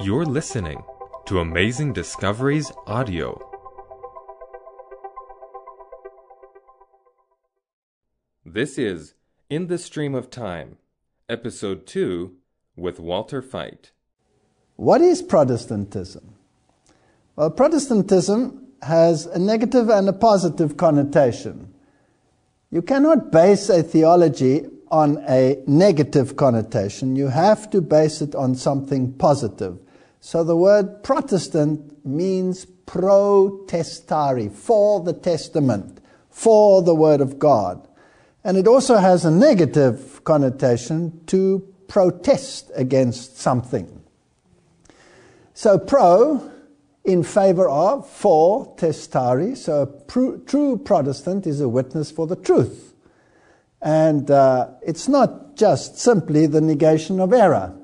You're listening to Amazing Discoveries Audio. This is In the Stream of Time, Episode 2, with Walter Veith. What is Protestantism? Well, Protestantism has a negative and a positive connotation. You cannot base a theology on a negative connotation. You have to base it on something positive. So the word Protestant means protestare, for the testament, for the word of God. And it also has a negative connotation to protest against something. So pro, in favor of, for testare. So a pr- true Protestant is a witness for the truth. And uh, it's not just simply the negation of error.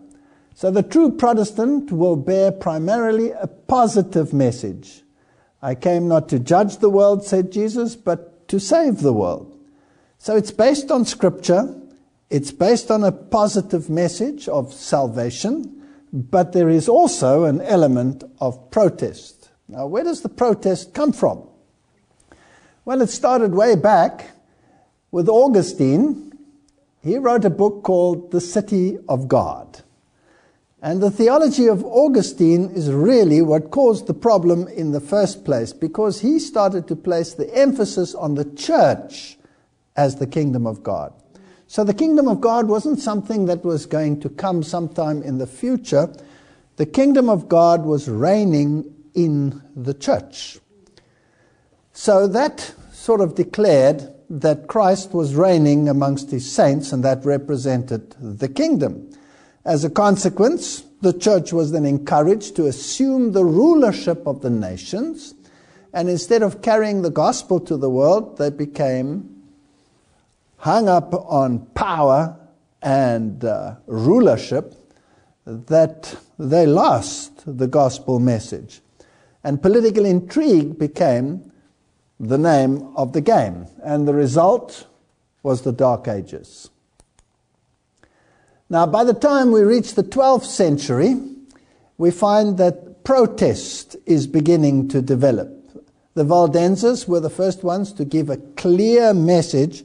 So the true Protestant will bear primarily a positive message. I came not to judge the world, said Jesus, but to save the world. So it's based on Scripture, it's based on a positive message of salvation, but there is also an element of protest. Now, where does the protest come from? Well, it started way back with Augustine. He wrote a book called The City of God. And the theology of Augustine is really what caused the problem in the first place because he started to place the emphasis on the church as the kingdom of God. So the kingdom of God wasn't something that was going to come sometime in the future. The kingdom of God was reigning in the church. So that sort of declared that Christ was reigning amongst his saints and that represented the kingdom. As a consequence, the church was then encouraged to assume the rulership of the nations, and instead of carrying the gospel to the world, they became hung up on power and uh, rulership that they lost the gospel message. And political intrigue became the name of the game, and the result was the Dark Ages. Now, by the time we reach the 12th century, we find that protest is beginning to develop. The Waldenses were the first ones to give a clear message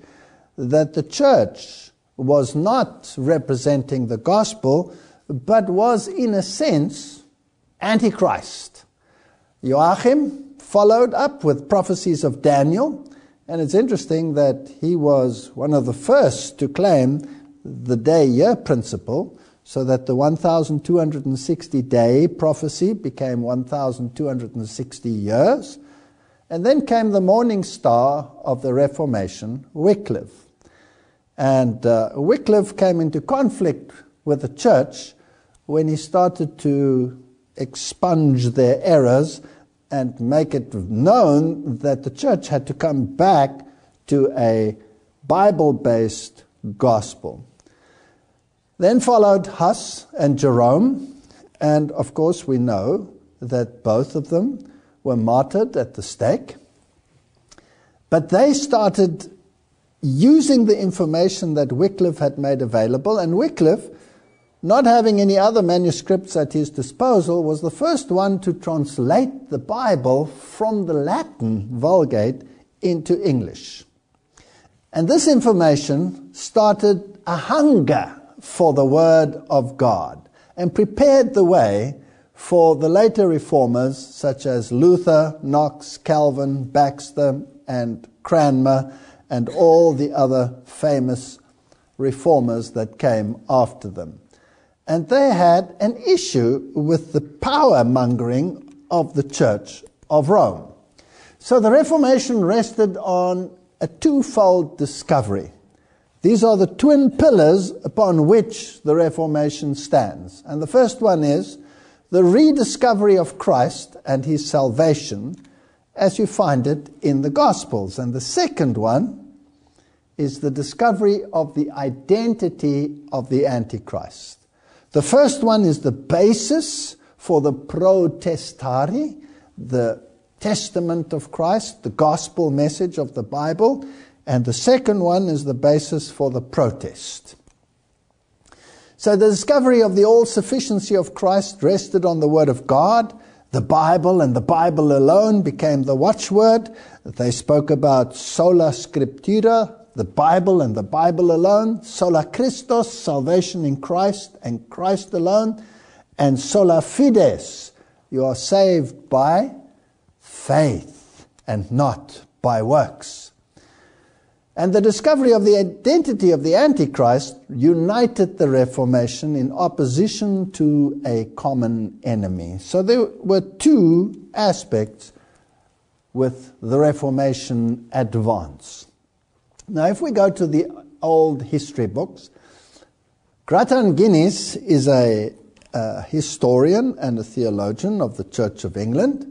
that the church was not representing the gospel, but was, in a sense, Antichrist. Joachim followed up with prophecies of Daniel, and it's interesting that he was one of the first to claim the day year principle so that the 1260 day prophecy became 1260 years. And then came the morning star of the Reformation, Wycliffe. And uh, Wycliffe came into conflict with the church when he started to expunge their errors and make it known that the church had to come back to a Bible based gospel. Then followed Huss and Jerome, and of course, we know that both of them were martyred at the stake. But they started using the information that Wycliffe had made available, and Wycliffe, not having any other manuscripts at his disposal, was the first one to translate the Bible from the Latin Vulgate into English. And this information started a hunger for the Word of God and prepared the way for the later reformers such as Luther, Knox, Calvin, Baxter, and Cranmer, and all the other famous reformers that came after them. And they had an issue with the power mongering of the Church of Rome. So the Reformation rested on a twofold discovery. These are the twin pillars upon which the Reformation stands. And the first one is the rediscovery of Christ and his salvation as you find it in the Gospels. And the second one is the discovery of the identity of the Antichrist. The first one is the basis for the protestare, the testament of Christ, the gospel message of the Bible. And the second one is the basis for the protest. So the discovery of the all sufficiency of Christ rested on the Word of God. The Bible and the Bible alone became the watchword. They spoke about sola scriptura, the Bible and the Bible alone, sola Christus, salvation in Christ and Christ alone, and sola fides, you are saved by faith and not by works. And the discovery of the identity of the Antichrist united the Reformation in opposition to a common enemy. So there were two aspects with the Reformation advance. Now, if we go to the old history books, Grattan Guinness is a, a historian and a theologian of the Church of England,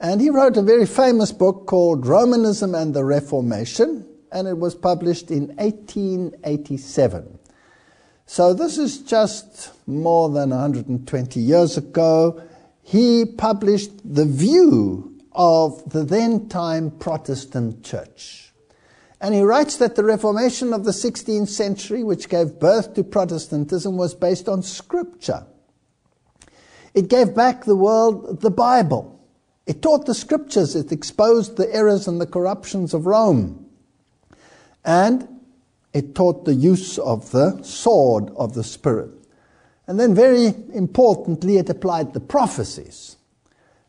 and he wrote a very famous book called Romanism and the Reformation and it was published in 1887. So this is just more than 120 years ago. He published the view of the then time Protestant church. And he writes that the Reformation of the 16th century, which gave birth to Protestantism, was based on Scripture. It gave back the world the Bible. It taught the Scriptures. It exposed the errors and the corruptions of Rome. And it taught the use of the sword of the Spirit. And then, very importantly, it applied the prophecies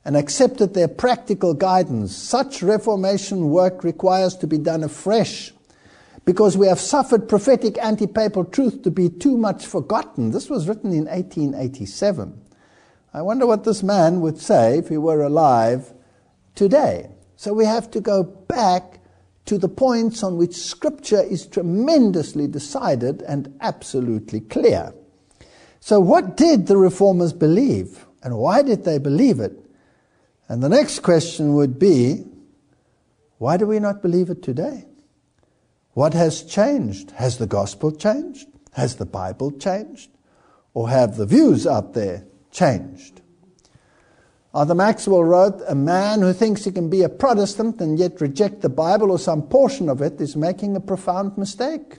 and accepted their practical guidance. Such reformation work requires to be done afresh because we have suffered prophetic anti papal truth to be too much forgotten. This was written in 1887. I wonder what this man would say if he were alive today. So we have to go back to the points on which Scripture is tremendously decided and absolutely clear. So, what did the reformers believe, and why did they believe it? And the next question would be why do we not believe it today? What has changed? Has the gospel changed? Has the Bible changed? Or have the views out there changed? Arthur Maxwell wrote, A man who thinks he can be a Protestant and yet reject the Bible or some portion of it is making a profound mistake.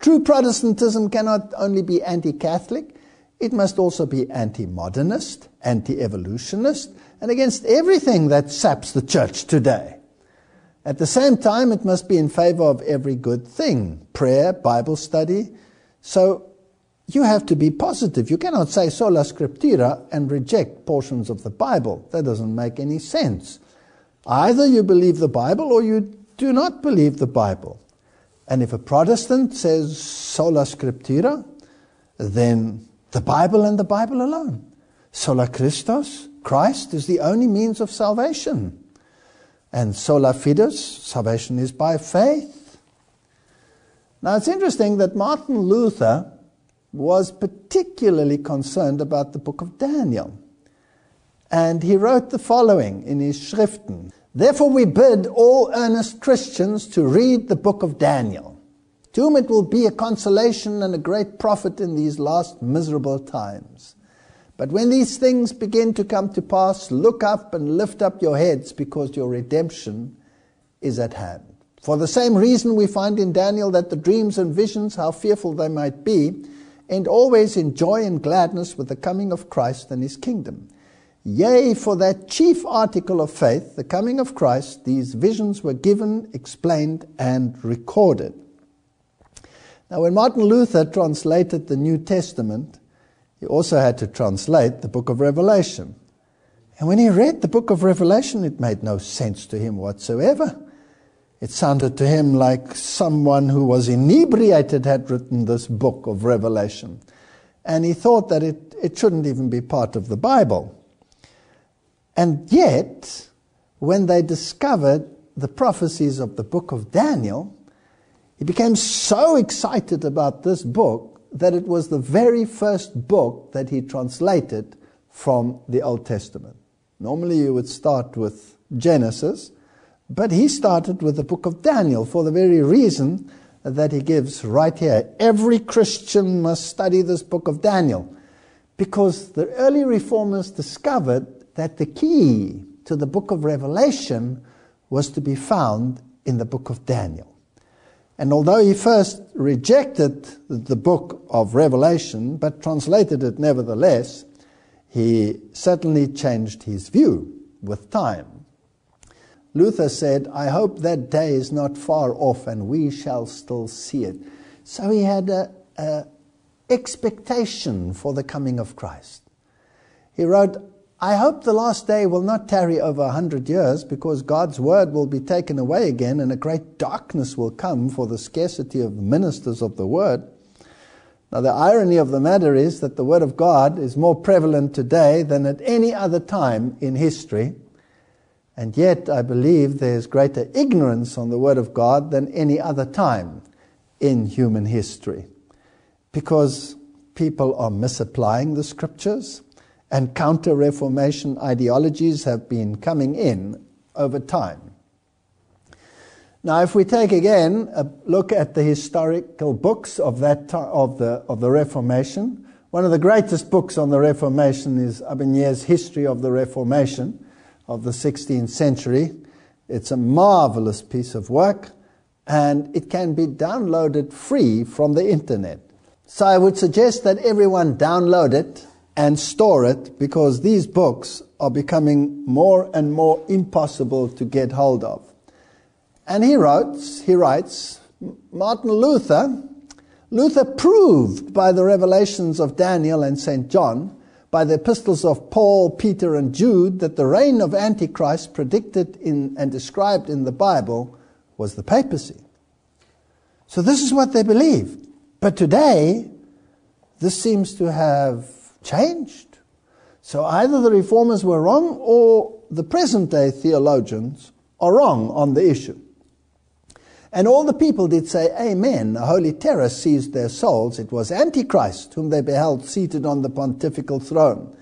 True Protestantism cannot only be anti Catholic, it must also be anti modernist, anti evolutionist, and against everything that saps the church today. At the same time, it must be in favor of every good thing prayer, Bible study. So you have to be positive. You cannot say sola scriptura and reject portions of the Bible. That doesn't make any sense. Either you believe the Bible or you do not believe the Bible. And if a Protestant says sola scriptura, then the Bible and the Bible alone. Sola Christus, Christ is the only means of salvation. And sola fides, salvation is by faith. Now it's interesting that Martin Luther was particularly concerned about the book of Daniel. And he wrote the following in his Schriften. Therefore, we bid all earnest Christians to read the book of Daniel, to whom it will be a consolation and a great profit in these last miserable times. But when these things begin to come to pass, look up and lift up your heads, because your redemption is at hand. For the same reason, we find in Daniel that the dreams and visions, how fearful they might be, and always in joy and gladness with the coming of Christ and his kingdom. Yea, for that chief article of faith, the coming of Christ, these visions were given, explained, and recorded. Now, when Martin Luther translated the New Testament, he also had to translate the book of Revelation. And when he read the book of Revelation, it made no sense to him whatsoever. It sounded to him like someone who was inebriated had written this book of Revelation. And he thought that it, it shouldn't even be part of the Bible. And yet, when they discovered the prophecies of the book of Daniel, he became so excited about this book that it was the very first book that he translated from the Old Testament. Normally, you would start with Genesis but he started with the book of Daniel for the very reason that he gives right here. Every Christian must study this book of Daniel because the early reformers discovered that the key to the book of Revelation was to be found in the book of Daniel. And although he first rejected the book of Revelation, but translated it nevertheless, he certainly changed his view with time. Luther said, I hope that day is not far off and we shall still see it. So he had an expectation for the coming of Christ. He wrote, I hope the last day will not tarry over a hundred years because God's word will be taken away again and a great darkness will come for the scarcity of ministers of the word. Now, the irony of the matter is that the word of God is more prevalent today than at any other time in history. And yet, I believe there's greater ignorance on the word of God than any other time in human history because people are misapplying the scriptures and counter Reformation ideologies have been coming in over time. Now, if we take again a look at the historical books of that of the of the Reformation, one of the greatest books on the Reformation is Aubigné's History of the Reformation of the 16th century. It's a marvelous piece of work, and it can be downloaded free from the internet. So I would suggest that everyone download it and store it because these books are becoming more and more impossible to get hold of. And he writes, he writes, Martin Luther, Luther proved by the revelations of Daniel and St. John, by the epistles of Paul, Peter, and Jude, that the reign of Antichrist predicted in and described in the Bible was the papacy. So this is what they believed. But today, this seems to have changed. So either the reformers were wrong or the present day theologians are wrong on the issue. And all the people did say, Amen. A holy terror seized their souls. It was Antichrist, whom they beheld seated on the pontifical throne.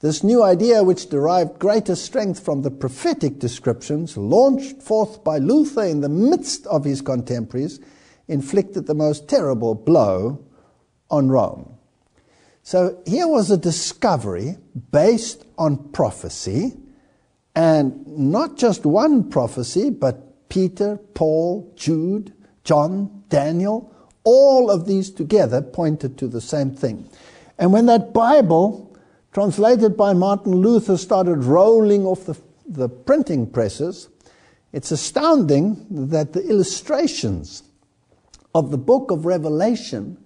This new idea, which derived greater strength from the prophetic descriptions, launched forth by Luther in the midst of his contemporaries, inflicted the most terrible blow on Rome. So here was a discovery based on prophecy, and not just one prophecy, but Peter, Paul, Jude, John, Daniel, all of these together pointed to the same thing. And when that Bible, translated by Martin Luther, started rolling off the, the printing presses, it's astounding that the illustrations of the book of Revelation,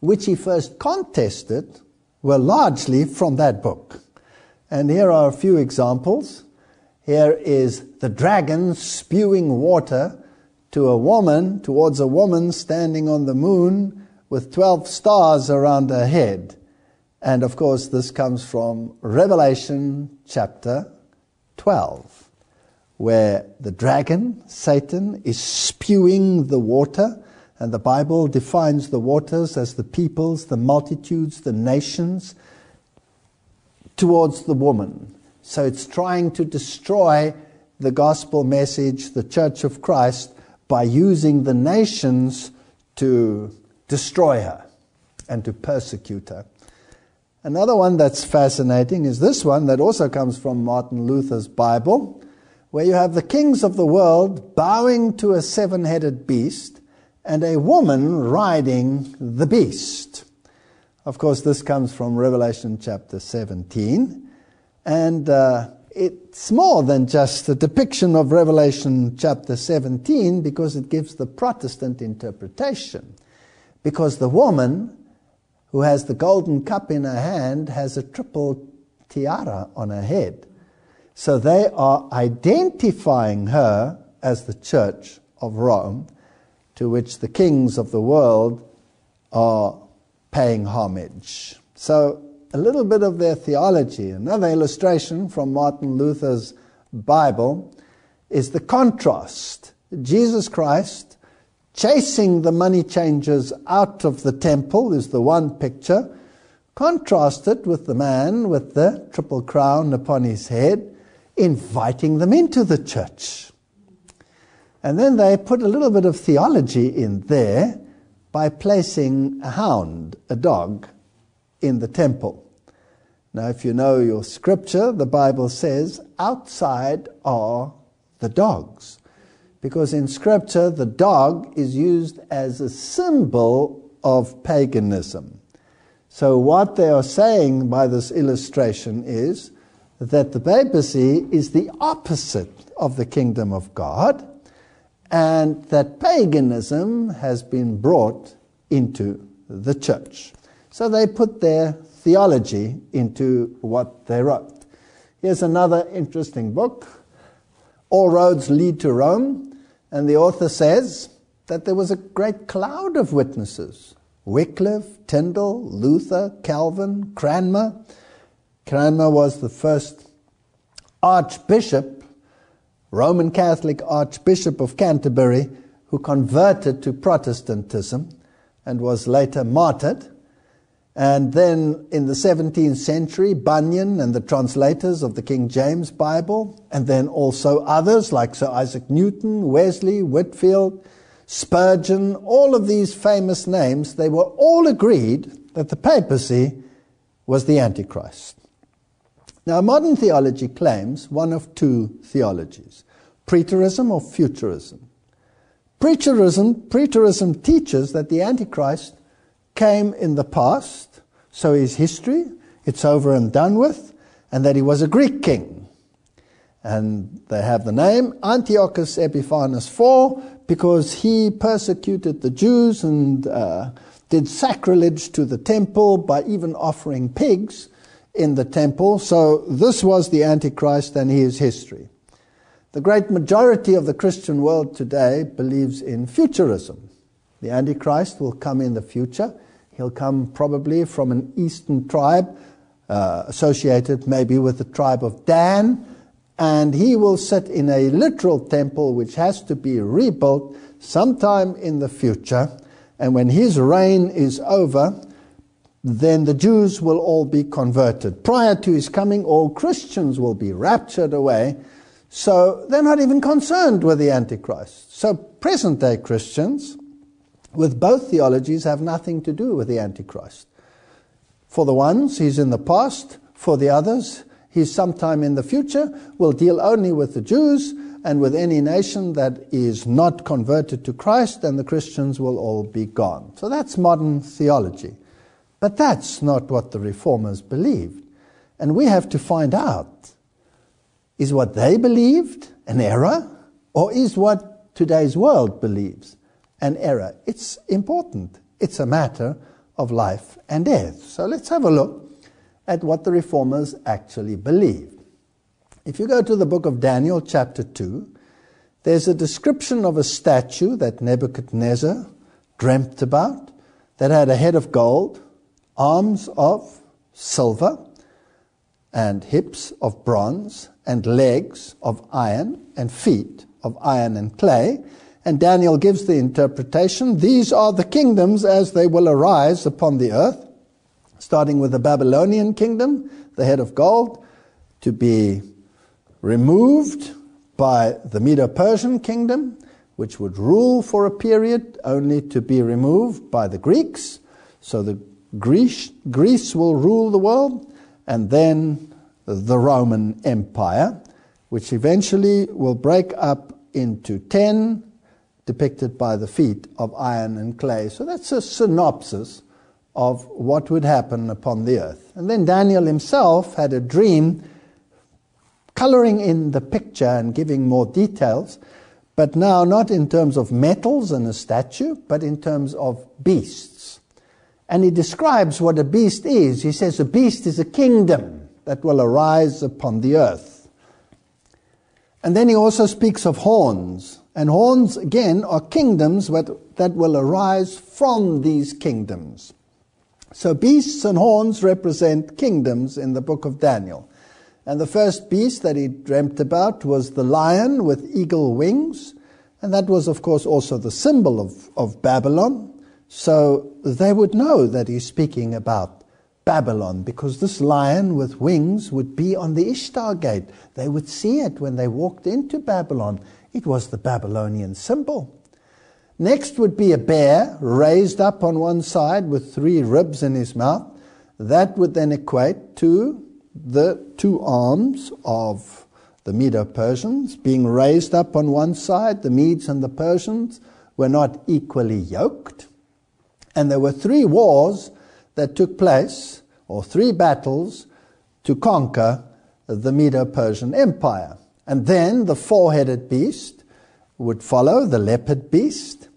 which he first contested, were largely from that book. And here are a few examples. Here is the dragon spewing water to a woman, towards a woman standing on the moon with 12 stars around her head. And of course, this comes from Revelation chapter 12, where the dragon, Satan, is spewing the water and the Bible defines the waters as the peoples, the multitudes, the nations towards the woman. So it's trying to destroy the gospel message, the church of Christ, by using the nations to destroy her and to persecute her. Another one that's fascinating is this one that also comes from Martin Luther's Bible, where you have the kings of the world bowing to a seven headed beast and a woman riding the beast. Of course, this comes from Revelation chapter 17. And uh, it's more than just a depiction of Revelation chapter 17 because it gives the Protestant interpretation. Because the woman who has the golden cup in her hand has a triple tiara on her head. So they are identifying her as the Church of Rome to which the kings of the world are paying homage. So, a little bit of their theology. Another illustration from Martin Luther's Bible is the contrast. Jesus Christ chasing the money changers out of the temple is the one picture, contrasted with the man with the triple crown upon his head, inviting them into the church. And then they put a little bit of theology in there by placing a hound, a dog, in the temple. Now, if you know your scripture, the Bible says, outside are the dogs. because in Scripture the dog is used as a symbol of paganism. So, what they are saying by this illustration is that the papacy is the opposite of the kingdom of God, and that paganism has been brought into the church. So, they put their theology into what they wrote. Here's another interesting book All Roads Lead to Rome, and the author says that there was a great cloud of witnesses Wycliffe, Tyndale, Luther, Calvin, Cranmer. Cranmer was the first archbishop, Roman Catholic archbishop of Canterbury, who converted to Protestantism and was later martyred. And then in the 17th century, Bunyan and the translators of the King James Bible, and then also others like Sir Isaac Newton, Wesley, Whitefield, Spurgeon, all of these famous names, they were all agreed that the papacy was the Antichrist. Now, modern theology claims one of two theologies preterism or futurism. Preterism, preterism teaches that the Antichrist came in the past, so is history, it's over and done with, and that he was a Greek king. And they have the name Antiochus Epiphanes IV because he persecuted the Jews and uh, did sacrilege to the temple by even offering pigs in the temple. So this was the Antichrist and he is history. The great majority of the Christian world today believes in futurism. The Antichrist will come in the future. He'll come probably from an eastern tribe uh, associated maybe with the tribe of Dan and he will sit in a literal temple which has to be rebuilt sometime in the future. And when his reign is over, then the Jews will all be converted. Prior to his coming, all Christians will be raptured away. So they're not even concerned with the Antichrist. So present day Christians with both theologies have nothing to do with the Antichrist. For the ones, he's in the past. For the others, He's sometime in the future will deal only with the Jews and with any nation that is not converted to Christ, and the Christians will all be gone. So that's modern theology. But that's not what the reformers believed. And we have to find out is what they believed an error, or is what today's world believes an error? It's important. It's a matter of life and death. So let's have a look at what the reformers actually believed. If you go to the book of Daniel, chapter 2, there's a description of a statue that Nebuchadnezzar dreamt about that had a head of gold, arms of silver, and hips of bronze, and legs of iron, and feet of iron and clay. And Daniel gives the interpretation These are the kingdoms as they will arise upon the earth starting with the Babylonian kingdom, the head of gold, to be removed by the Medo Persian kingdom, which would rule for a period, only to be removed by the Greeks. So the Greece, Greece will rule the world, and then the Roman Empire, which eventually will break up into ten, depicted by the feet of iron and clay. So that's a synopsis of what would happen upon the earth. And then Daniel himself had a dream coloring in the picture and giving more details, but now not in terms of metals and a statue, but in terms of beasts. And he describes what a beast is. He says a beast is a kingdom that will arise upon the earth. And then he also speaks of horns. And horns, again, are kingdoms that will arise from these kingdoms. So beasts and horns represent kingdoms in the book of Daniel. And the first beast that he dreamt about was the lion with eagle wings. And that was, of course, also the symbol of, of Babylon. So they would know that he's speaking about Babylon because this lion with wings would be on the Ishtar gate. They would see it when they walked into Babylon. It was the Babylonian symbol. Next would be a bear raised up on one side with three ribs in his mouth. That would then equate to the two arms of the Medo Persians, being raised up on one side, the Medes and the Persians were not equally yoked. And there were three wars that took place, or three battles, to conquer the Medo Persian Empire. And then the four headed beast would follow, the leopard beast.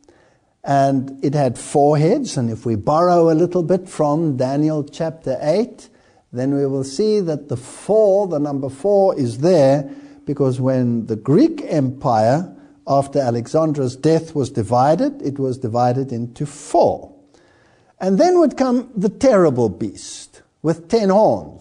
And it had four heads. And if we borrow a little bit from Daniel chapter 8, then we will see that the four, the number four, is there because when the Greek Empire, after Alexander's death, was divided, it was divided into four. And then would come the terrible beast with ten horns.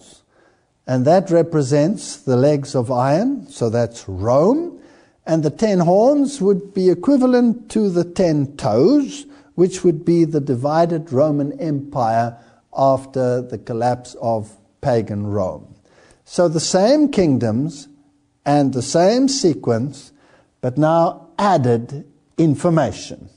And that represents the legs of iron, so that's Rome. And the ten horns would be equivalent to the ten toes, which would be the divided Roman Empire after the collapse of pagan Rome. So the same kingdoms and the same sequence, but now added information.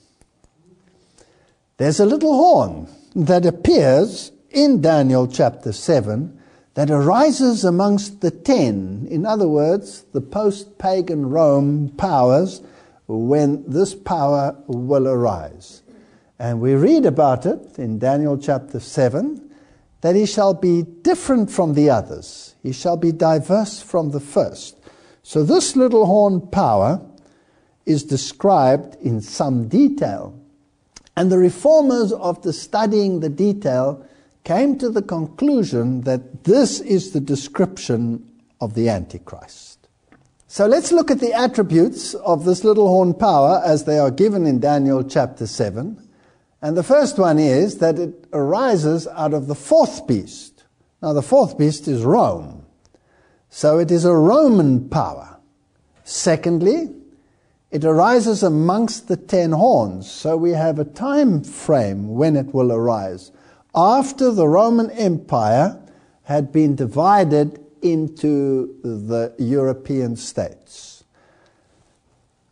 There's a little horn that appears in Daniel chapter 7 that arises amongst the ten. In other words, the post pagan Rome powers when this power will arise. And we read about it in Daniel chapter 7 that he shall be different from the others, he shall be diverse from the first. So, this little horn power is described in some detail. And the reformers, after studying the detail, came to the conclusion that this is the description of the Antichrist. So let's look at the attributes of this little horn power as they are given in Daniel chapter 7. And the first one is that it arises out of the fourth beast. Now, the fourth beast is Rome. So it is a Roman power. Secondly, it arises amongst the ten horns. So we have a time frame when it will arise. After the Roman Empire had been divided into the European states.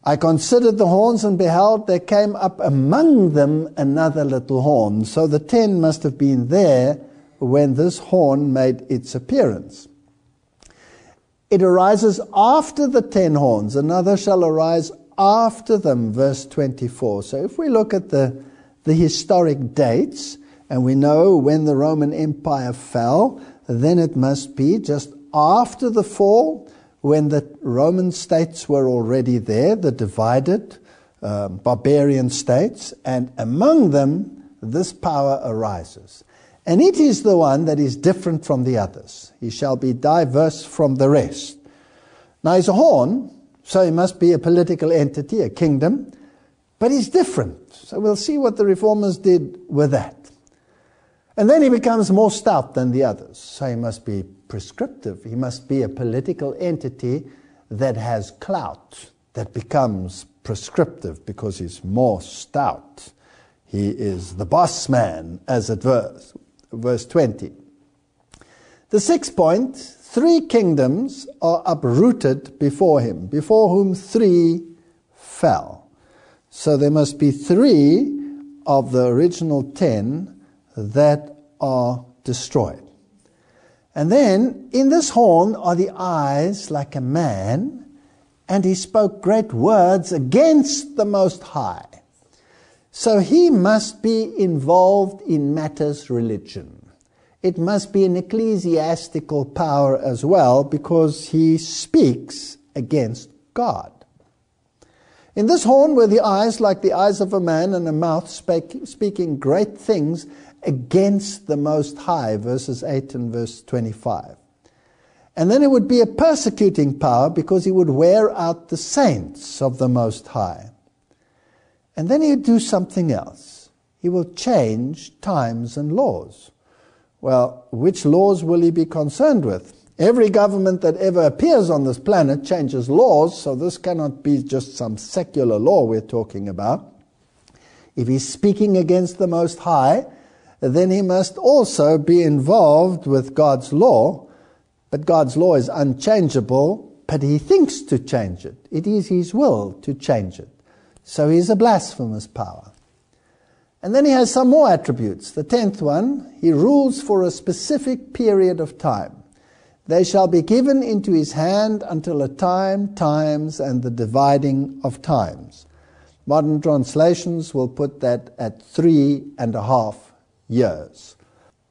I considered the horns and beheld there came up among them another little horn. So the ten must have been there when this horn made its appearance. It arises after the ten horns, another shall arise after them, verse 24. So if we look at the, the historic dates, and we know when the Roman Empire fell, then it must be just after the fall, when the Roman states were already there, the divided uh, barbarian states, and among them this power arises. And it is the one that is different from the others. He shall be diverse from the rest. Now he's a horn, so he must be a political entity, a kingdom, but he's different. So we'll see what the reformers did with that. And then he becomes more stout than the others. So he must be prescriptive. He must be a political entity that has clout, that becomes prescriptive because he's more stout. He is the boss man, as it were verse 20. The sixth point three kingdoms are uprooted before him, before whom three fell. So there must be three of the original ten that are destroyed. And then in this horn are the eyes like a man, and he spoke great words against the Most High. So he must be involved in matters religion. It must be an ecclesiastical power as well because he speaks against God. In this horn were the eyes like the eyes of a man and a mouth spake, speaking great things against the Most High, verses 8 and verse 25. And then it would be a persecuting power because he would wear out the saints of the Most High. And then he'd do something else. He will change times and laws. Well, which laws will he be concerned with? Every government that ever appears on this planet changes laws, so this cannot be just some secular law we're talking about. If he's speaking against the Most High, then he must also be involved with God's law. But God's law is unchangeable, but he thinks to change it. It is his will to change it. So he's a blasphemous power. And then he has some more attributes. The tenth one, he rules for a specific period of time. They shall be given into his hand until a time, times, and the dividing of times. Modern translations will put that at three and a half years.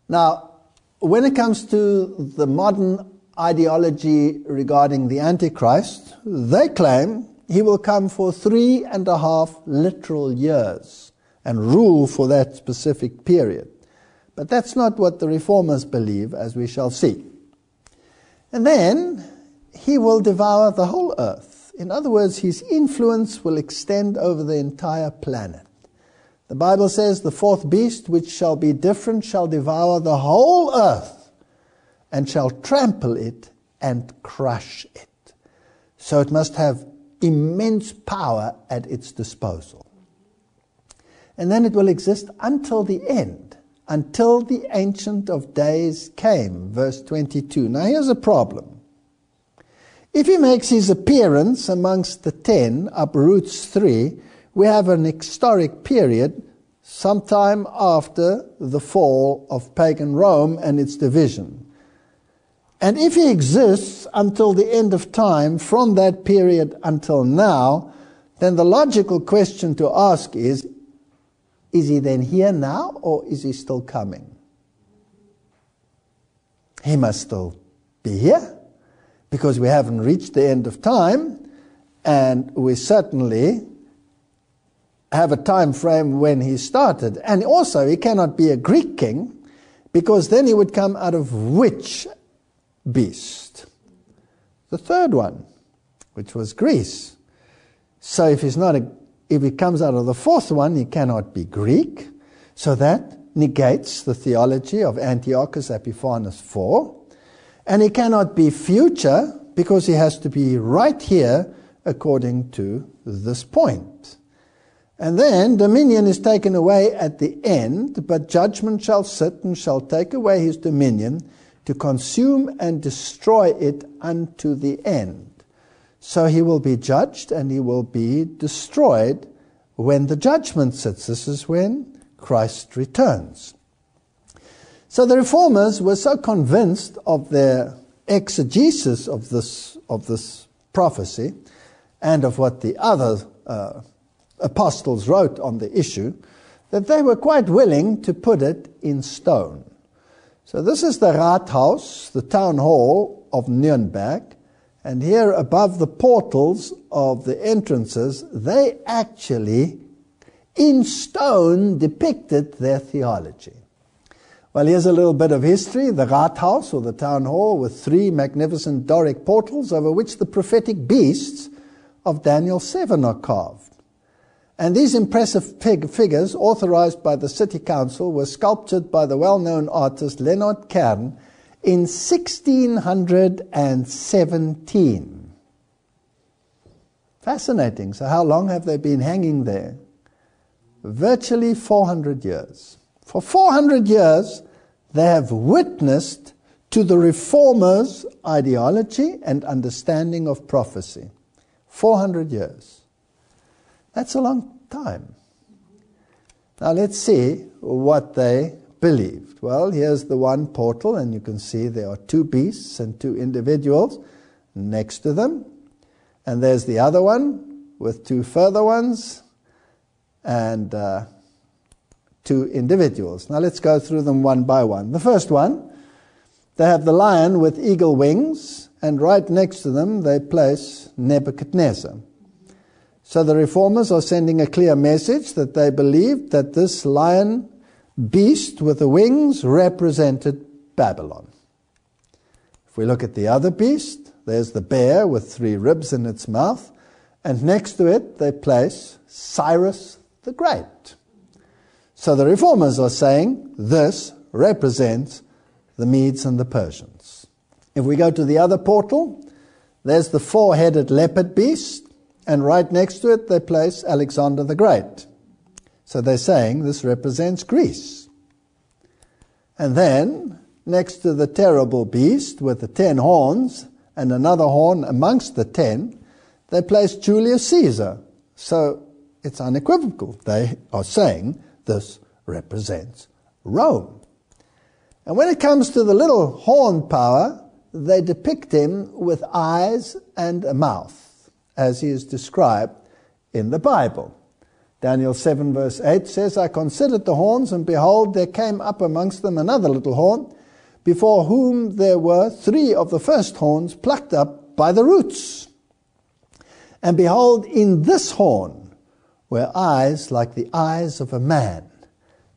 Now, when it comes to the modern ideology regarding the Antichrist, they claim he will come for three and a half literal years and rule for that specific period. But that's not what the reformers believe, as we shall see. And then he will devour the whole earth. In other words, his influence will extend over the entire planet. The Bible says, The fourth beast, which shall be different, shall devour the whole earth and shall trample it and crush it. So it must have immense power at its disposal. And then it will exist until the end, until the Ancient of Days came. Verse 22. Now here's a problem. If he makes his appearance amongst the ten, uproots three, we have an historic period sometime after the fall of pagan Rome and its division. And if he exists until the end of time, from that period until now, then the logical question to ask is is he then here now or is he still coming? He must still be here because we haven't reached the end of time and we certainly have a time frame when he started. And also, he cannot be a Greek king because then he would come out of which beast? The third one, which was Greece. So if he's not a, if he comes out of the fourth one, he cannot be Greek. So that negates the theology of Antiochus Epiphanes IV. And he cannot be future because he has to be right here according to this point. And then dominion is taken away at the end, but judgment shall sit and shall take away his dominion to consume and destroy it unto the end. So he will be judged and he will be destroyed when the judgment sits. This is when Christ returns. So the reformers were so convinced of their exegesis of this, of this prophecy and of what the other uh, apostles wrote on the issue that they were quite willing to put it in stone. So this is the Rathaus, the town hall of Nuremberg, and here above the portals of the entrances, they actually, in stone, depicted their theology. Well, here's a little bit of history. The Rathaus, or the town hall, with three magnificent Doric portals over which the prophetic beasts of Daniel 7 are carved. And these impressive fig- figures, authorized by the city council, were sculptured by the well known artist Leonard Kern in 1617. Fascinating. So, how long have they been hanging there? Virtually 400 years. For 400 years, they have witnessed to the reformers' ideology and understanding of prophecy. 400 years. That's a long time. Now let's see what they believed. Well, here's the one portal, and you can see there are two beasts and two individuals next to them. And there's the other one with two further ones and uh, two individuals. Now let's go through them one by one. The first one, they have the lion with eagle wings, and right next to them they place Nebuchadnezzar. So the reformers are sending a clear message that they believed that this lion beast with the wings represented Babylon. If we look at the other beast, there's the bear with three ribs in its mouth, and next to it they place Cyrus the Great. So the reformers are saying this represents the Medes and the Persians. If we go to the other portal, there's the four headed leopard beast and right next to it they place Alexander the Great. So they're saying this represents Greece. And then, next to the terrible beast with the ten horns and another horn amongst the ten, they place Julius Caesar. So it's unequivocal. They are saying this represents Rome. And when it comes to the little horn power, they depict him with eyes and a mouth, as he is described in the Bible. Daniel 7, verse 8 says, I considered the horns, and behold, there came up amongst them another little horn, before whom there were three of the first horns plucked up by the roots. And behold, in this horn were eyes like the eyes of a man,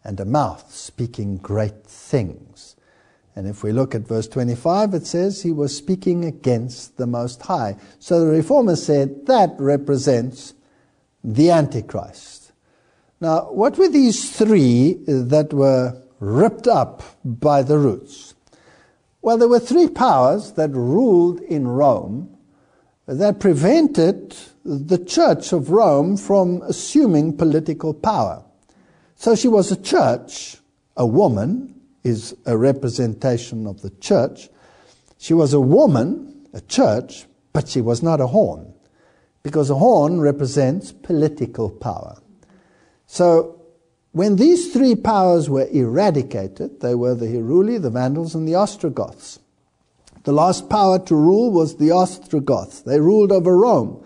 and a mouth speaking great things. And if we look at verse 25, it says he was speaking against the Most High. So the Reformers said that represents the Antichrist. Now, what were these three that were ripped up by the roots? Well, there were three powers that ruled in Rome that prevented the Church of Rome from assuming political power. So she was a church, a woman is a representation of the church. She was a woman, a church, but she was not a horn because a horn represents political power. So when these three powers were eradicated, they were the Heruli, the Vandals, and the Ostrogoths. The last power to rule was the Ostrogoths. They ruled over Rome.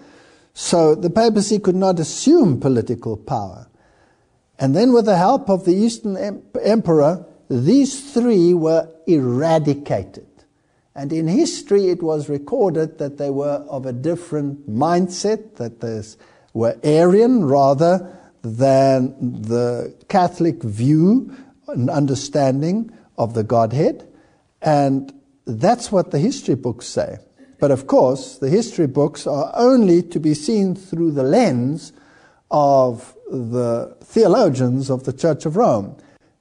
So the papacy could not assume political power. And then, with the help of the Eastern em- Emperor, these three were eradicated. And in history, it was recorded that they were of a different mindset, that they were Arian rather than the Catholic view and understanding of the Godhead. And that's what the history books say. But of course, the history books are only to be seen through the lens of the theologians of the Church of Rome,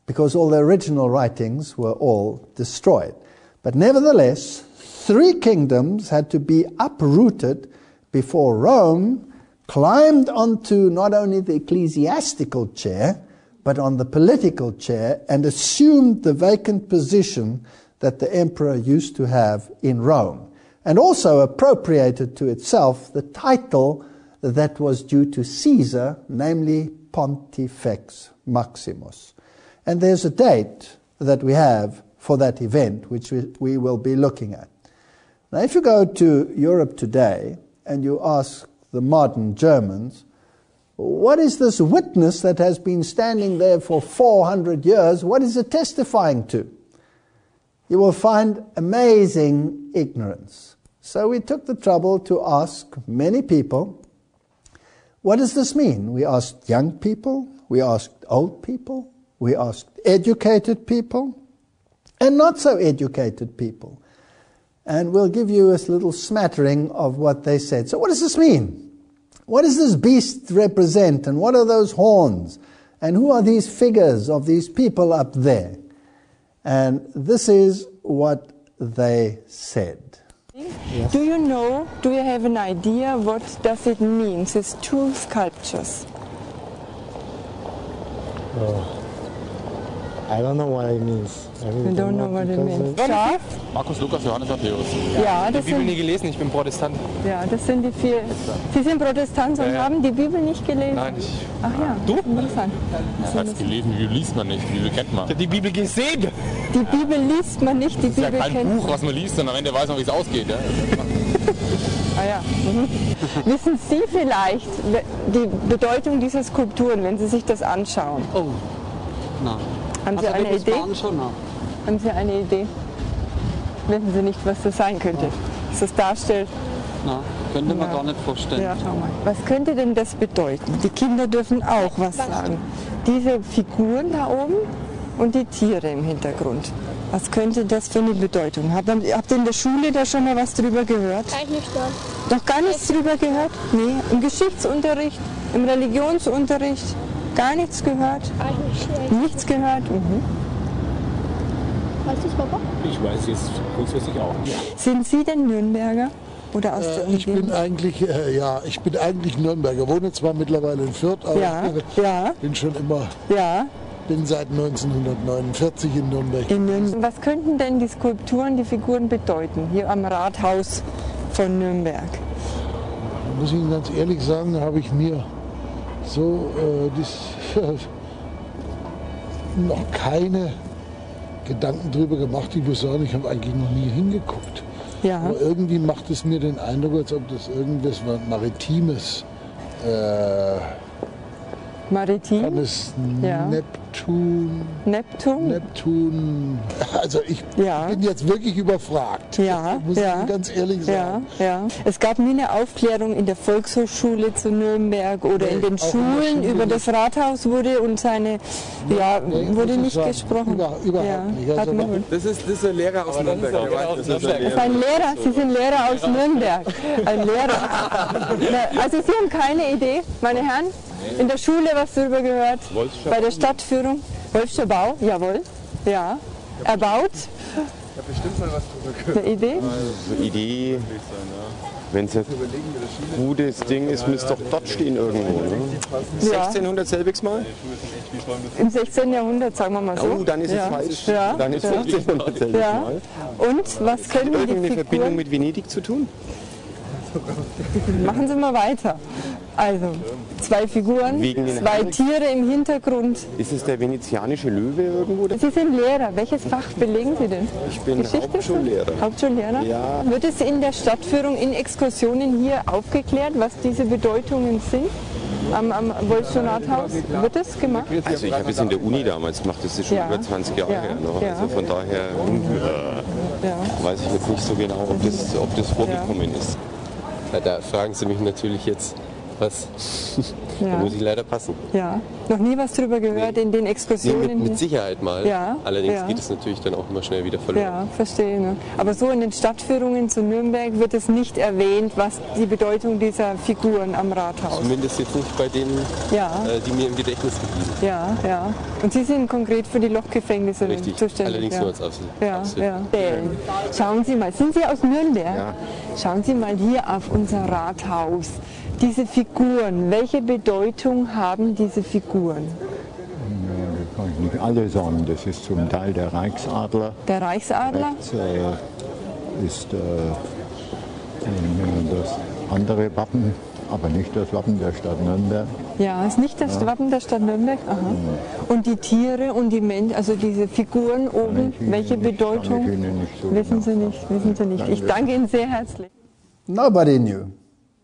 because all the original writings were all destroyed. But nevertheless, three kingdoms had to be uprooted before Rome climbed onto not only the ecclesiastical chair, but on the political chair and assumed the vacant position that the emperor used to have in Rome, and also appropriated to itself the title that was due to Caesar, namely Pontifex Maximus. And there's a date that we have for that event, which we, we will be looking at. Now, if you go to Europe today and you ask the modern Germans, what is this witness that has been standing there for 400 years? What is it testifying to? You will find amazing ignorance. So we took the trouble to ask many people, what does this mean? We asked young people, we asked old people, we asked educated people, and not so educated people. And we'll give you a little smattering of what they said. So, what does this mean? What does this beast represent? And what are those horns? And who are these figures of these people up there? And this is what they said. Yes. Do you know, do you have an idea what does it mean, these two sculptures? Oh. I don't know what it means. I really don't know what it means. Schaf? Markus, Lukas, Johannes, Matthäus. Ja, ja das die Bibel nie gelesen, ich bin Protestant. Ja, das sind die vier. Sie sind Protestant und ja, ja. haben die Bibel nicht gelesen? Nein, ich. Ach ja, du? Interessant. Was heißt gelesen? Die Bibel liest man nicht, die Bibel kennt man. Ich habe die Bibel gesehen. Die Bibel liest man nicht, die das ist Bibel ja kein kennt Buch, was man liest und am Ende weiß man, wie es ausgeht. Ja? ah ja. Mhm. Wissen Sie vielleicht die Bedeutung dieser Skulpturen, wenn Sie sich das anschauen? Oh, nein. Haben Sie eine Idee? Haben Sie eine Idee? Wissen Sie nicht, was das sein könnte? Ja. Was das darstellt? Na, könnte man ja. gar nicht vorstellen. Ja. Was könnte denn das bedeuten? Die Kinder dürfen auch was sagen. Diese Figuren da oben und die Tiere im Hintergrund. Was könnte das für eine Bedeutung haben? Habt ihr in der Schule da schon mal was drüber gehört? Eigentlich nicht. Noch gar nichts drüber gehört? Nee, im Geschichtsunterricht, im Religionsunterricht? Gar nichts gehört? Nicht. Nichts gehört? Mhm. Weißt du es, Papa? Ich weiß jetzt grundsätzlich auch. Sind Sie denn Nürnberger? Oder aus äh, ich bin eigentlich, äh, ja, ich bin eigentlich Nürnberger. Wohne zwar mittlerweile in Fürth, aber ja, ich ja. bin schon immer, ja. bin seit 1949 in Nürnberg. in Nürnberg. Was könnten denn die Skulpturen, die Figuren bedeuten, hier am Rathaus von Nürnberg? Muss ich Ihnen ganz ehrlich sagen, habe ich mir so äh, dies, noch keine Gedanken darüber gemacht. Ich muss sagen, ich habe eigentlich noch nie hingeguckt. Ja. Aber irgendwie macht es mir den Eindruck, als ob das irgendwas Maritimes äh, Maritim, kann es Ja. Neptun, Neptun. Neptun. Also ich Ja. bin jetzt wirklich überfragt. Ja, muss ja. ich ganz ehrlich Ja, sagen. ja. Es gab nie eine Aufklärung in der Volkshochschule zu Nürnberg oder in den auch in der Schulen Schule über das Rathaus wurde und seine, ja, nee, wurde nicht sagen, gesprochen. über- überhaupt ja, nicht. Also. Das ist, das ist ein Lehrer aus Nürnberg. das ist ein Das ist ein Lehrer, Sie sind Lehrer aus Nürnberg. Ein Lehrer. Also Sie haben keine Idee, meine Herren? In der Schule was darüber gehört? Wolfscher Bei der Stadtführung? Wolfscher Bau, jawohl. Ja. Erbaut? bestimmt mal was drüber Eine Idee? Also Idee, wenn es ein gutes Ding ist, müsste doch dort stehen irgendwo. Ne? Ja. 1600 selbiges Mal? Im 16. Jahrhundert, sagen wir mal so. Oh, dann ist ja. es falsch. Ja. Dann ist ja. 1500 selbiges Ja. Mal. Und was können die Irgendeine Verbindung mit Venedig zu tun? Machen Sie mal weiter. Also, zwei Figuren, zwei? Tiere im Hintergrund. Ist es der venezianische Löwe irgendwo? Sie sind Lehrer. Welches Fach belegen Sie denn? Ich bin Geschichte? Hauptschullehrer. Hauptschullehrer? Ja. Wird es in der Stadtführung, in Exkursionen hier aufgeklärt, was diese Bedeutungen sind? Am, am Wolfschen Rathaus? Wird das gemacht? Also ich habe es in der Uni damals gemacht, das ist schon Ja. über 20 Jahre Ja. her. Ne? Ja. Also von daher Ja. weiß ich jetzt nicht so genau, ob das, ob das vorgekommen ist. Da fragen Sie mich natürlich jetzt, was? Ja. da muss ich leider passen. ja. Noch nie was darüber gehört in den Nee, Exkursionen? mit, mit hier? Sicherheit mal. Ja, Allerdings ja. geht es natürlich dann auch immer schnell wieder verloren. Ja, verstehe. Ne? Aber so in den Stadtführungen zu Nürnberg wird es nicht erwähnt, was die Bedeutung dieser Figuren am Rathaus. Zumindest jetzt nicht bei denen, Ja, äh, die mir im Gedächtnis geblieben sind. ja, ja. Und Sie sind konkret für die Lochgefängnisse Richtig, zuständig. allerdings ja. nur als Aushilfe. Ja, ja. Stellen. Schauen Sie mal, sind Sie aus Nürnberg? Schauen Sie mal hier auf unser Rathaus. Diese Figuren, welche Bedeutung haben diese Figuren? Das kann ich nicht alle sagen. Das ist zum Teil der Reichsadler. Der Reichsadler? Rechts äh, ist äh, äh, das andere Wappen, aber nicht das Wappen der Stadt Nürnberg. Ja, ist nicht das Wappen der Stadt Nürnberg. Aha. Und die Tiere und die Menschen, also diese Figuren oben, welche Bedeutung? kann ich Ihnen nicht so wissen genau Sie nicht, wissen Sie nicht. Ich danke Ihnen sehr herzlich. Nobody knew.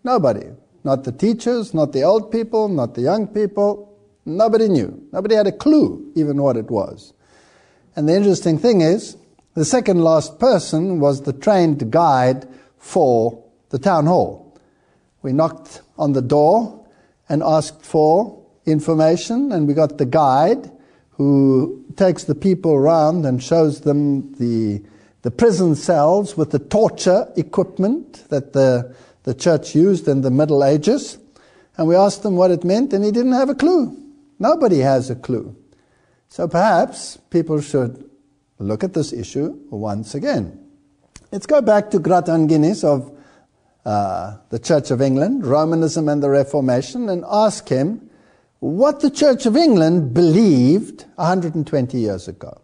Nobody. Not the teachers, not the old people, not the young people. Nobody knew. Nobody had a clue even what it was. And the interesting thing is, the second last person was the trained guide for the town hall. We knocked on the door and asked for information, and we got the guide who takes the people around and shows them the, the prison cells with the torture equipment that the, the church used in the Middle Ages. And we asked him what it meant, and he didn't have a clue. Nobody has a clue. So perhaps people should look at this issue once again. Let's go back to Grattan Guinness of uh, the Church of England, Romanism and the Reformation, and ask him what the Church of England believed 120 years ago.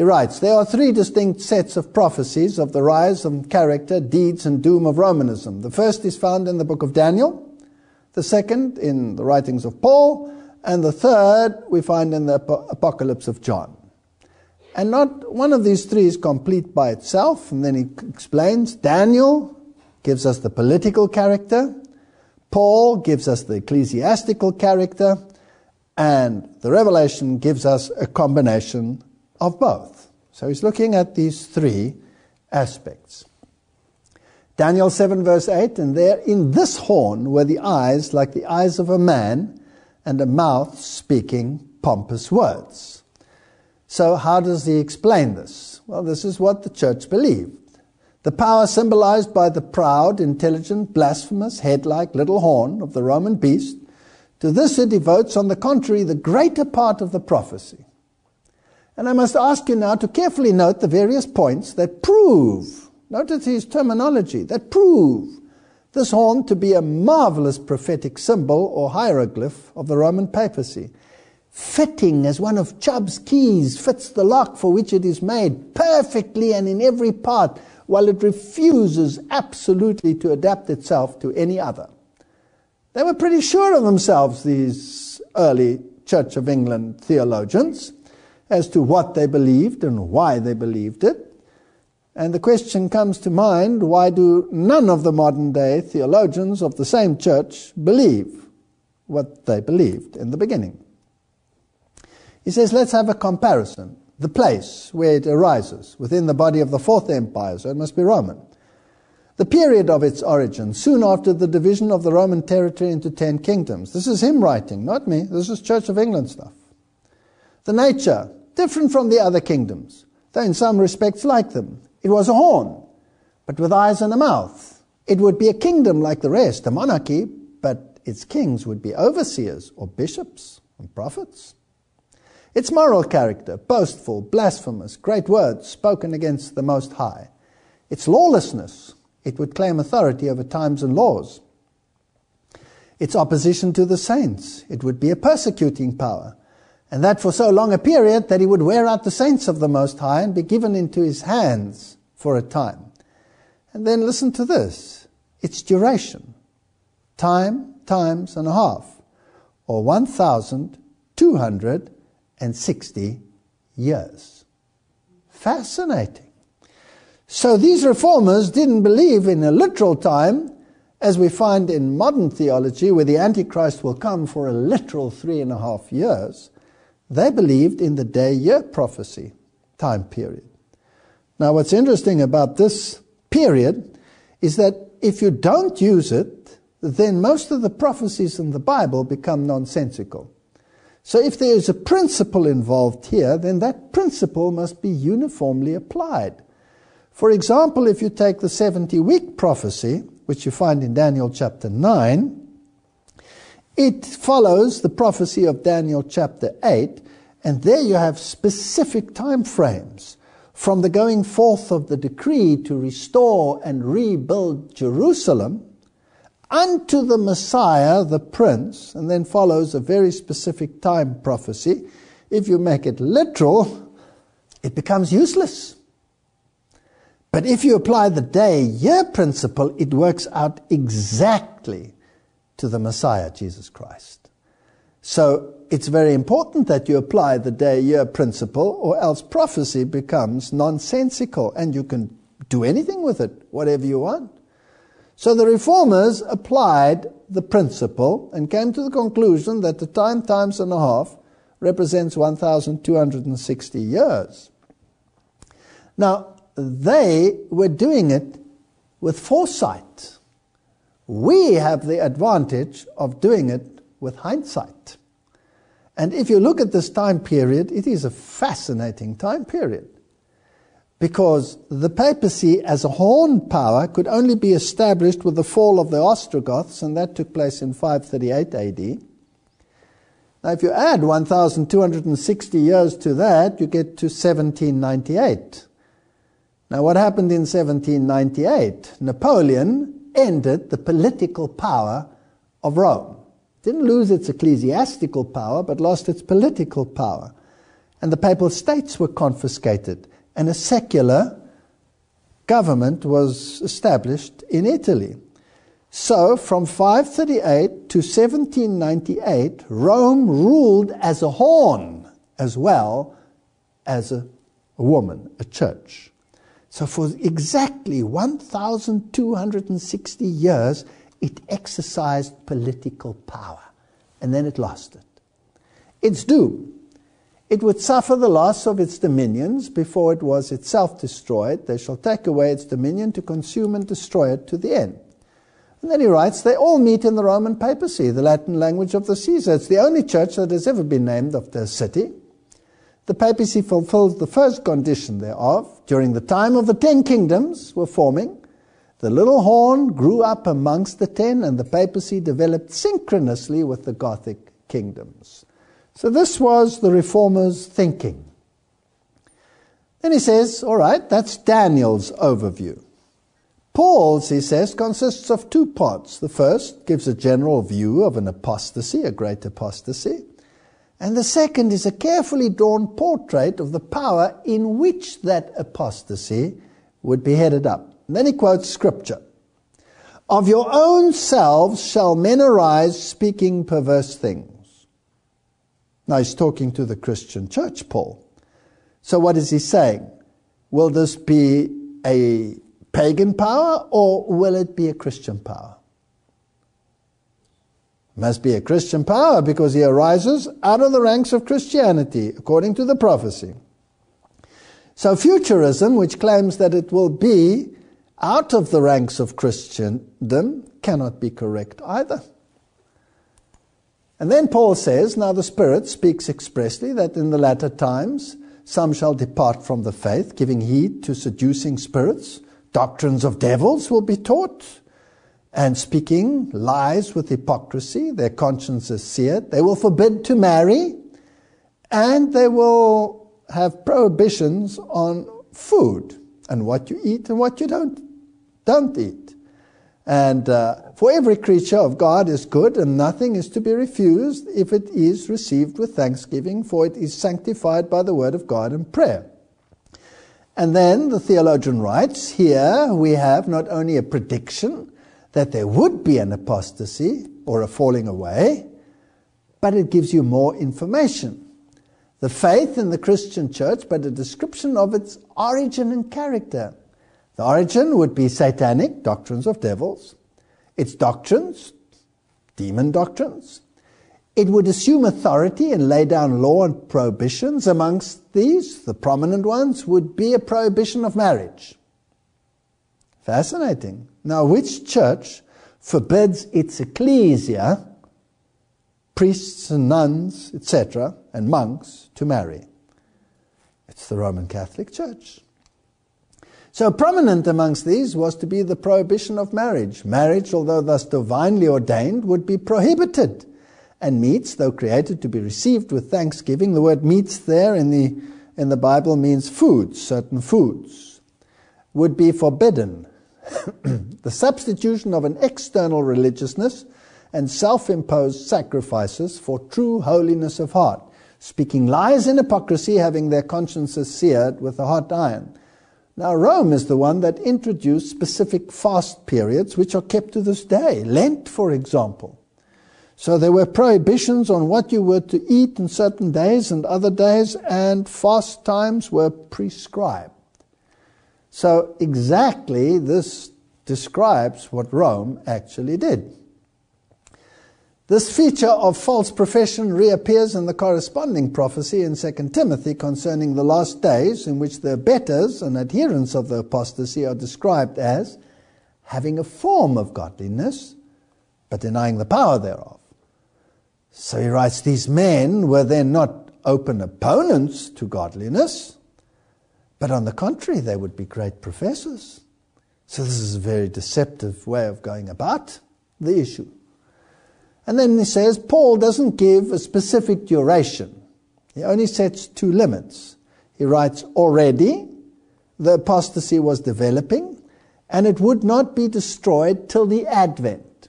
He writes, There are three distinct sets of prophecies of the rise and character, deeds, and doom of Romanism. The first is found in the book of Daniel, the second in the writings of Paul, and the third we find in the Ap- Apocalypse of John. And not one of these three is complete by itself. And then he explains Daniel gives us the political character, Paul gives us the ecclesiastical character, and the Revelation gives us a combination of both. So he's looking at these three aspects. Daniel 7, verse 8, and there in this horn were the eyes like the eyes of a man, and a mouth speaking pompous words. So, how does he explain this? Well, this is what the church believed. The power symbolized by the proud, intelligent, blasphemous, head like little horn of the Roman beast, to this it devotes, on the contrary, the greater part of the prophecy. And I must ask you now to carefully note the various points that prove, notice his terminology, that prove this horn to be a marvelous prophetic symbol or hieroglyph of the Roman papacy fitting as one of Chubb's keys fits the lock for which it is made perfectly and in every part, while it refuses absolutely to adapt itself to any other. They were pretty sure of themselves, these early Church of England theologians, as to what they believed and why they believed it. And the question comes to mind why do none of the modern day theologians of the same church believe what they believed in the beginning? He says, let's have a comparison. The place where it arises within the body of the Fourth Empire, so it must be Roman. The period of its origin, soon after the division of the Roman territory into ten kingdoms. This is him writing, not me. This is Church of England stuff. The nature, different from the other kingdoms, though in some respects like them. It was a horn, but with eyes and a mouth. It would be a kingdom like the rest, a monarchy, but its kings would be overseers or bishops and prophets. Its moral character, boastful, blasphemous, great words spoken against the Most High. Its lawlessness, it would claim authority over times and laws. Its opposition to the saints, it would be a persecuting power, and that for so long a period that he would wear out the saints of the Most High and be given into his hands for a time. And then listen to this its duration time, times and a half, or 1,260 years. Fascinating. So these reformers didn't believe in a literal time, as we find in modern theology, where the Antichrist will come for a literal three and a half years. They believed in the day year prophecy time period. Now, what's interesting about this period is that if you don't use it, then most of the prophecies in the Bible become nonsensical. So, if there is a principle involved here, then that principle must be uniformly applied. For example, if you take the 70 week prophecy, which you find in Daniel chapter 9, it follows the prophecy of Daniel chapter 8, and there you have specific time frames from the going forth of the decree to restore and rebuild Jerusalem unto the Messiah, the Prince, and then follows a very specific time prophecy. If you make it literal, it becomes useless. But if you apply the day year principle, it works out exactly to the Messiah, Jesus Christ. So it's very important that you apply the day year principle, or else prophecy becomes nonsensical and you can do anything with it, whatever you want. So the reformers applied the principle and came to the conclusion that the time times and a half represents 1,260 years. Now, they were doing it with foresight. We have the advantage of doing it with hindsight. And if you look at this time period, it is a fascinating time period. Because the papacy as a horn power could only be established with the fall of the Ostrogoths, and that took place in 538 AD. Now, if you add 1,260 years to that, you get to 1798. Now, what happened in 1798? Napoleon ended the political power of Rome. Didn't lose its ecclesiastical power, but lost its political power. And the papal states were confiscated, and a secular government was established in Italy. So, from 538 to 1798, Rome ruled as a horn as well as a, a woman, a church. So, for exactly 1,260 years, it exercised political power. And then it lost it. Its doom. It would suffer the loss of its dominions before it was itself destroyed. They shall take away its dominion to consume and destroy it to the end. And then he writes, they all meet in the Roman papacy, the Latin language of the Caesar. It's the only church that has ever been named after a city. The papacy fulfills the first condition thereof. During the time of the ten kingdoms were forming, the little horn grew up amongst the ten, and the papacy developed synchronously with the Gothic kingdoms. So this was the reformers' thinking. Then he says, all right, that's Daniel's overview. Paul's, he says, consists of two parts. The first gives a general view of an apostasy, a great apostasy. And the second is a carefully drawn portrait of the power in which that apostasy would be headed up. And then he quotes scripture. Of your own selves shall men arise speaking perverse things. Now he's talking to the Christian church, Paul. So what is he saying? Will this be a pagan power or will it be a Christian power? Must be a Christian power because he arises out of the ranks of Christianity, according to the prophecy. So, futurism, which claims that it will be out of the ranks of Christendom, cannot be correct either. And then Paul says, Now the Spirit speaks expressly that in the latter times some shall depart from the faith, giving heed to seducing spirits. Doctrines of devils will be taught, and speaking lies with hypocrisy. Their consciences seared. They will forbid to marry, and they will have prohibitions on food and what you eat and what you don't, don't eat. And uh, for every creature of God is good, and nothing is to be refused if it is received with thanksgiving, for it is sanctified by the word of God and prayer. And then the theologian writes here we have not only a prediction that there would be an apostasy or a falling away, but it gives you more information. The faith in the Christian church, but a description of its origin and character. The origin would be satanic, doctrines of devils. Its doctrines, demon doctrines. It would assume authority and lay down law and prohibitions. Amongst these, the prominent ones would be a prohibition of marriage. Fascinating. Now, which church forbids its ecclesia, priests and nuns, etc., and monks, to marry? It's the Roman Catholic Church. So prominent amongst these was to be the prohibition of marriage. Marriage, although thus divinely ordained, would be prohibited. And meats, though created to be received with thanksgiving, the word meats there in the, in the Bible means foods, certain foods, would be forbidden. the substitution of an external religiousness and self imposed sacrifices for true holiness of heart, speaking lies in hypocrisy, having their consciences seared with a hot iron now, Rome is the one that introduced specific fast periods which are kept to this day. Lent, for example. So there were prohibitions on what you were to eat in certain days and other days, and fast times were prescribed. So exactly this describes what Rome actually did. This feature of false profession reappears in the corresponding prophecy in 2 Timothy concerning the last days, in which the betters and adherents of the apostasy are described as having a form of godliness, but denying the power thereof. So he writes, These men were then not open opponents to godliness, but on the contrary, they would be great professors. So this is a very deceptive way of going about the issue. And then he says Paul doesn't give a specific duration, he only sets two limits. He writes, already the apostasy was developing, and it would not be destroyed till the advent.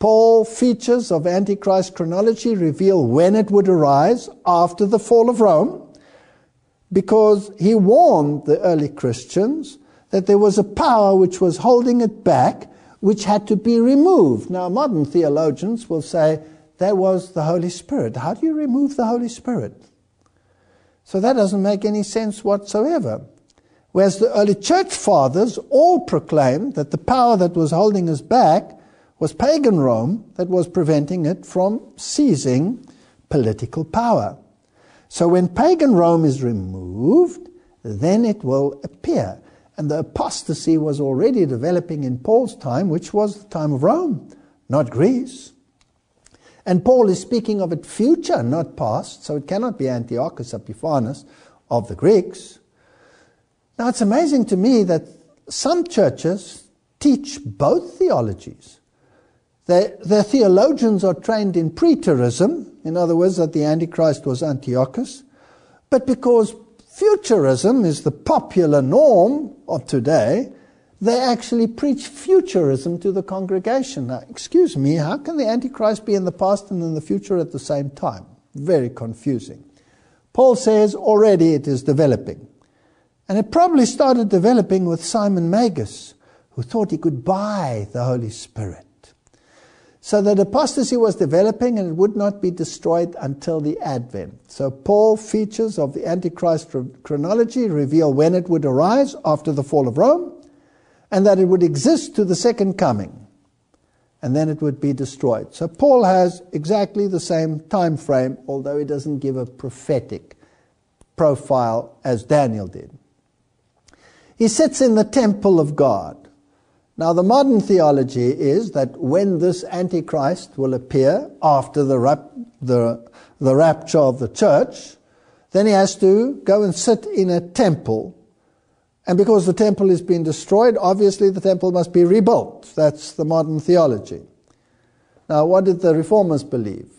Paul features of Antichrist chronology reveal when it would arise after the fall of Rome, because he warned the early Christians that there was a power which was holding it back which had to be removed. Now, modern theologians will say that was the Holy Spirit. How do you remove the Holy Spirit? So that doesn't make any sense whatsoever. Whereas the early church fathers all proclaimed that the power that was holding us back was pagan Rome that was preventing it from seizing political power. So when pagan Rome is removed, then it will appear. And the apostasy was already developing in Paul's time, which was the time of Rome, not Greece. And Paul is speaking of it future, not past, so it cannot be Antiochus Epiphanes of the Greeks. Now it's amazing to me that some churches teach both theologies. Their, their theologians are trained in preterism, in other words, that the Antichrist was Antiochus, but because futurism is the popular norm of today, they actually preach futurism to the congregation. Now, excuse me, how can the Antichrist be in the past and in the future at the same time? Very confusing. Paul says already it is developing. And it probably started developing with Simon Magus, who thought he could buy the Holy Spirit. So that apostasy was developing and it would not be destroyed until the advent. So Paul features of the Antichrist chronology reveal when it would arise after the fall of Rome and that it would exist to the second coming and then it would be destroyed. So Paul has exactly the same time frame although he doesn't give a prophetic profile as Daniel did. He sits in the temple of God. Now, the modern theology is that when this Antichrist will appear after the, rap- the, the rapture of the church, then he has to go and sit in a temple. And because the temple has been destroyed, obviously the temple must be rebuilt. That's the modern theology. Now, what did the reformers believe?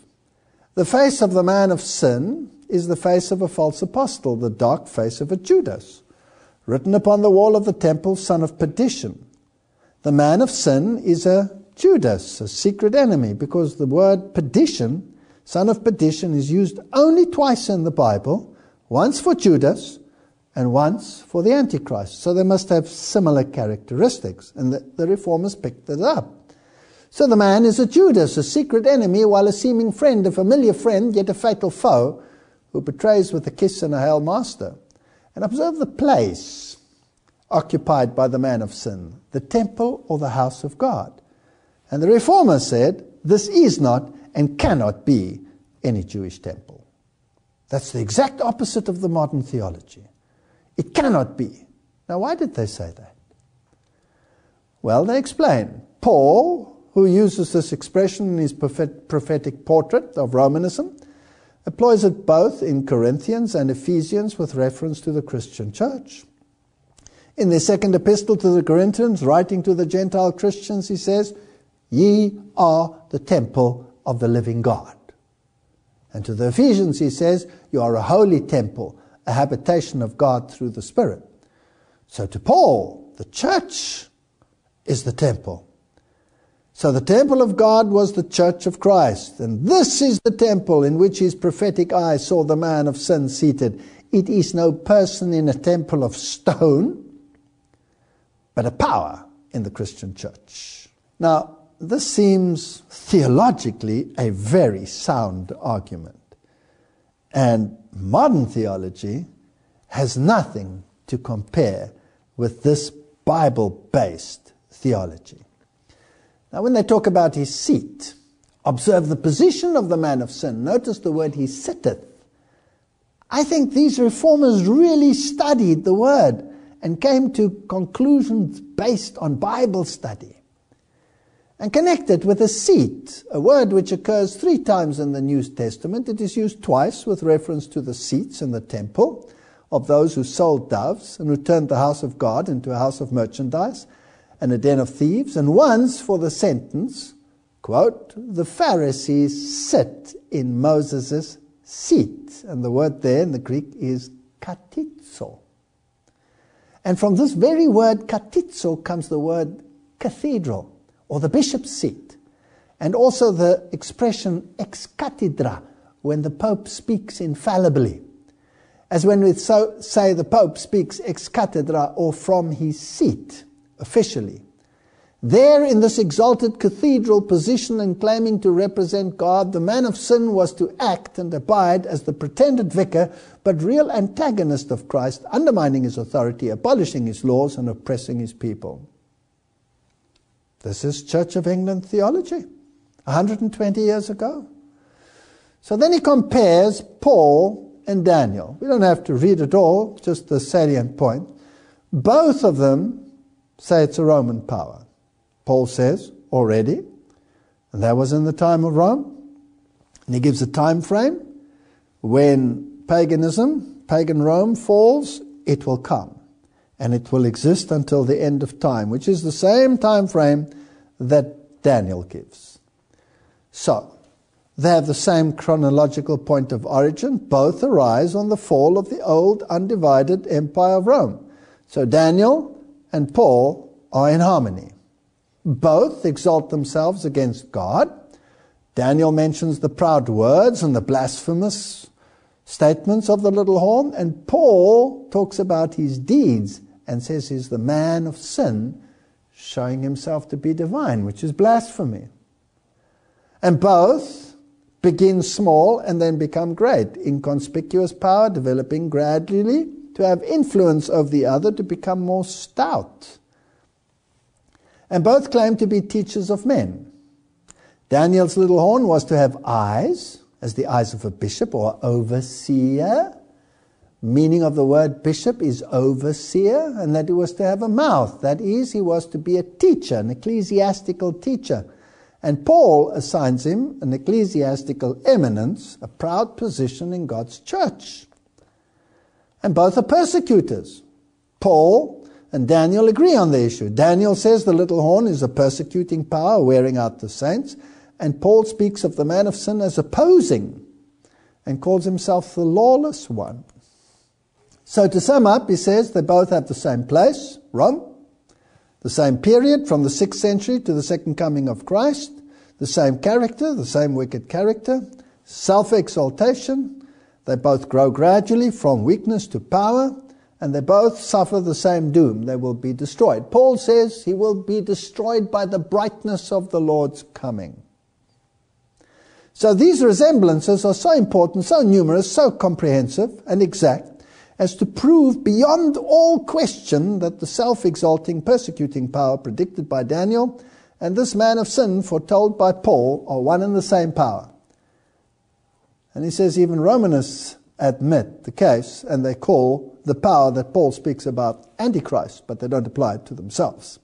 The face of the man of sin is the face of a false apostle, the dark face of a Judas, written upon the wall of the temple, son of perdition. The man of sin is a Judas, a secret enemy, because the word perdition, son of perdition, is used only twice in the Bible once for Judas and once for the Antichrist. So they must have similar characteristics, and the, the reformers picked it up. So the man is a Judas, a secret enemy, while a seeming friend, a familiar friend, yet a fatal foe, who betrays with a kiss and a hail master. And observe the place occupied by the man of sin, the temple or the house of God. And the reformer said, This is not and cannot be any Jewish temple. That's the exact opposite of the modern theology. It cannot be. Now, why did they say that? Well, they explain. Paul, who uses this expression in his prophetic portrait of Romanism, employs it both in Corinthians and Ephesians with reference to the Christian church. In the second epistle to the Corinthians, writing to the Gentile Christians, he says, Ye are the temple of the living God. And to the Ephesians, he says, You are a holy temple, a habitation of God through the Spirit. So to Paul, the church is the temple. So the temple of God was the church of Christ. And this is the temple in which his prophetic eye saw the man of sin seated. It is no person in a temple of stone but a power in the Christian church. Now, this seems theologically a very sound argument. And modern theology has nothing to compare with this Bible based theology. Now, when they talk about his seat, observe the position of the man of sin. Notice the word he sitteth. I think these reformers really studied the word and came to conclusions based on Bible study. And connected with a seat, a word which occurs three times in the New Testament. It is used twice with reference to the seats in the temple of those who sold doves and who turned the house of God into a house of merchandise and a den of thieves, and once for the sentence, quote, the Pharisees sit in Moses' seat. And the word there in the Greek is katizo. And from this very word katizo comes the word cathedral or the bishop's seat. And also the expression ex cathedra when the Pope speaks infallibly. As when we so say the Pope speaks ex cathedra or from his seat officially. There, in this exalted cathedral position and claiming to represent God, the man of sin was to act and abide as the pretended vicar, but real antagonist of Christ, undermining his authority, abolishing his laws, and oppressing his people. This is Church of England theology, 120 years ago. So then he compares Paul and Daniel. We don't have to read it all, just the salient point. Both of them say it's a Roman power. Paul says already, and that was in the time of Rome. And he gives a time frame when paganism, pagan Rome falls, it will come. And it will exist until the end of time, which is the same time frame that Daniel gives. So, they have the same chronological point of origin. Both arise on the fall of the old undivided empire of Rome. So Daniel and Paul are in harmony. Both exalt themselves against God. Daniel mentions the proud words and the blasphemous statements of the little horn, and Paul talks about his deeds and says he's the man of sin, showing himself to be divine, which is blasphemy. And both begin small and then become great. Inconspicuous power developing gradually to have influence over the other to become more stout. And both claim to be teachers of men. Daniel's little horn was to have eyes, as the eyes of a bishop or overseer. Meaning of the word bishop is overseer, and that he was to have a mouth. That is, he was to be a teacher, an ecclesiastical teacher. And Paul assigns him an ecclesiastical eminence, a proud position in God's church. And both are persecutors. Paul and Daniel agree on the issue. Daniel says the little horn is a persecuting power wearing out the saints, and Paul speaks of the man of sin as opposing and calls himself the lawless one. So to sum up, he says they both have the same place, Rome, the same period from the 6th century to the second coming of Christ, the same character, the same wicked character, self exaltation. They both grow gradually from weakness to power, and they both suffer the same doom. They will be destroyed. Paul says he will be destroyed by the brightness of the Lord's coming. So these resemblances are so important, so numerous, so comprehensive and exact as to prove beyond all question that the self exalting, persecuting power predicted by Daniel and this man of sin foretold by Paul are one and the same power. And he says even Romanists admit the case and they call the power that Paul speaks about Antichrist, but they don't apply it to themselves.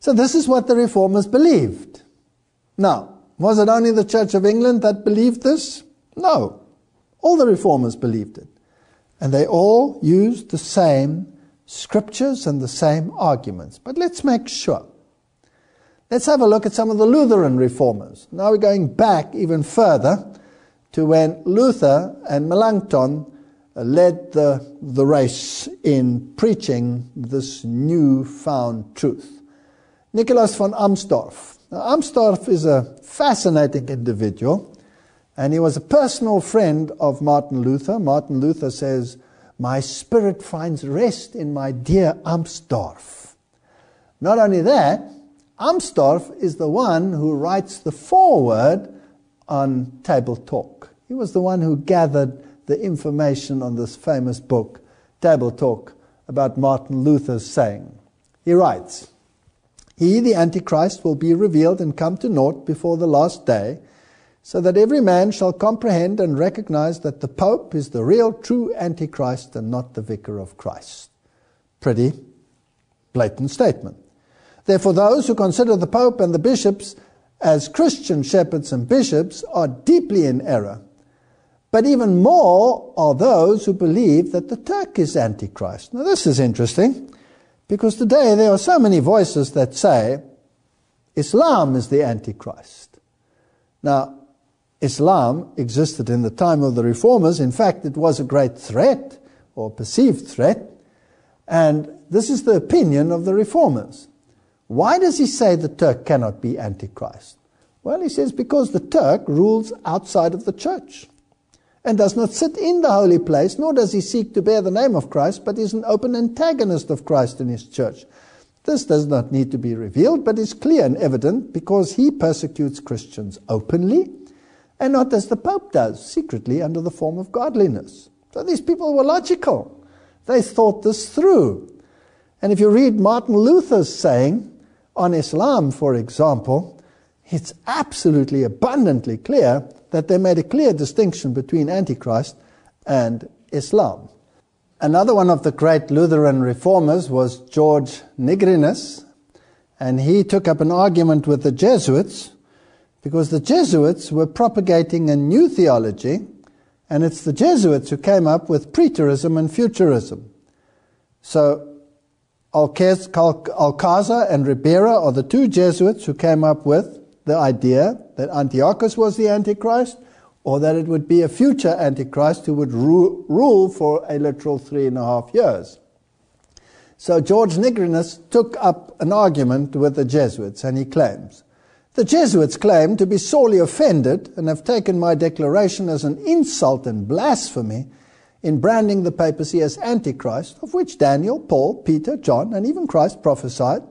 So this is what the reformers believed. Now, was it only the Church of England that believed this? No. All the reformers believed it. And they all used the same scriptures and the same arguments. But let's make sure. Let's have a look at some of the Lutheran reformers. Now we're going back even further to when Luther and Melanchthon led the, the race in preaching this new-found truth. Nicholas von Amsdorf. Now, Amsdorf is a fascinating individual, and he was a personal friend of Martin Luther. Martin Luther says, My spirit finds rest in my dear Amsdorf. Not only that, Amsdorf is the one who writes the foreword on Table Talk. He was the one who gathered the information on this famous book, Table Talk, about Martin Luther's saying. He writes, He, the Antichrist, will be revealed and come to naught before the last day, so that every man shall comprehend and recognize that the Pope is the real true Antichrist and not the vicar of Christ. Pretty blatant statement. Therefore, those who consider the Pope and the bishops as Christian shepherds and bishops are deeply in error. But even more are those who believe that the Turk is Antichrist. Now, this is interesting because today there are so many voices that say Islam is the Antichrist. Now, Islam existed in the time of the reformers. In fact, it was a great threat or perceived threat. And this is the opinion of the reformers. Why does he say the Turk cannot be Antichrist? Well, he says because the Turk rules outside of the church and does not sit in the holy place, nor does he seek to bear the name of Christ, but is an open antagonist of Christ in his church. This does not need to be revealed, but is clear and evident because he persecutes Christians openly and not as the Pope does, secretly under the form of godliness. So these people were logical. They thought this through. And if you read Martin Luther's saying on Islam, for example, it's absolutely abundantly clear that they made a clear distinction between Antichrist and Islam. Another one of the great Lutheran reformers was George Nigrinus, and he took up an argument with the Jesuits because the Jesuits were propagating a new theology, and it's the Jesuits who came up with preterism and futurism. So Alcazar and Ribera are the two Jesuits who came up with the idea that Antiochus was the Antichrist or that it would be a future Antichrist who would ru- rule for a literal three and a half years. So George Nigrinus took up an argument with the Jesuits and he claims the Jesuits claim to be sorely offended and have taken my declaration as an insult and blasphemy in branding the papacy as Antichrist, of which Daniel, Paul, Peter, John, and even Christ prophesied.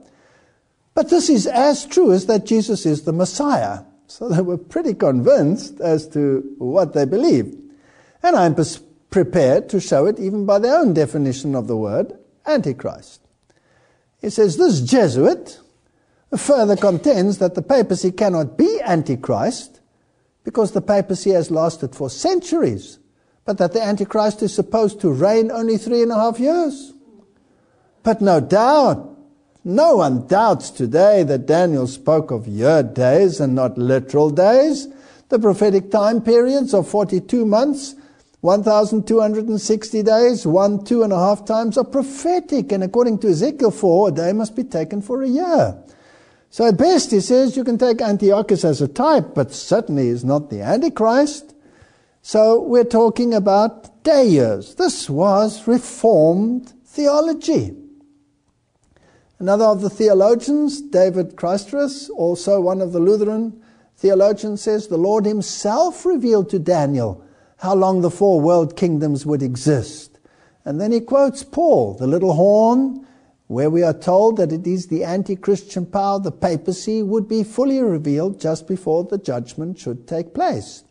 But this is as true as that Jesus is the Messiah. So they were pretty convinced as to what they believed. And I'm pers- prepared to show it even by their own definition of the word Antichrist. He says this Jesuit further contends that the papacy cannot be Antichrist because the papacy has lasted for centuries, but that the Antichrist is supposed to reign only three and a half years. But no doubt, no one doubts today that Daniel spoke of year days and not literal days. The prophetic time periods of 42 months 1,260 days, one, two and a half times are prophetic. And according to Ezekiel 4, a day must be taken for a year. So at best, he says you can take Antiochus as a type, but certainly is not the Antichrist. So we're talking about years. This was Reformed theology. Another of the theologians, David Chytraeus, also one of the Lutheran theologians, says the Lord himself revealed to Daniel how long the four world kingdoms would exist. And then he quotes Paul, the little horn, where we are told that it is the anti Christian power, the papacy, would be fully revealed just before the judgment should take place.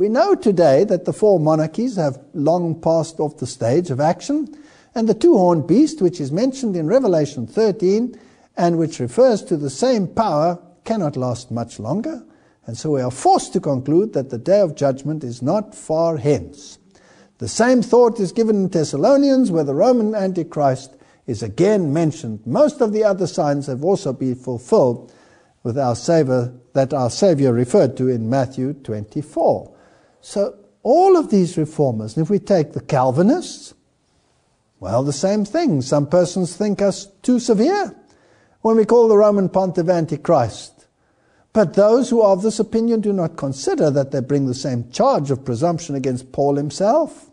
We know today that the four monarchies have long passed off the stage of action, and the two horned beast, which is mentioned in Revelation 13 and which refers to the same power, cannot last much longer. And so we are forced to conclude that the day of judgment is not far hence. The same thought is given in Thessalonians, where the Roman Antichrist is again mentioned. Most of the other signs have also been fulfilled with our Savior, that our Savior referred to in Matthew 24. So all of these reformers, and if we take the Calvinists, well, the same thing. Some persons think us too severe when we call the Roman Pontiff Antichrist. But those who are of this opinion do not consider that they bring the same charge of presumption against Paul himself.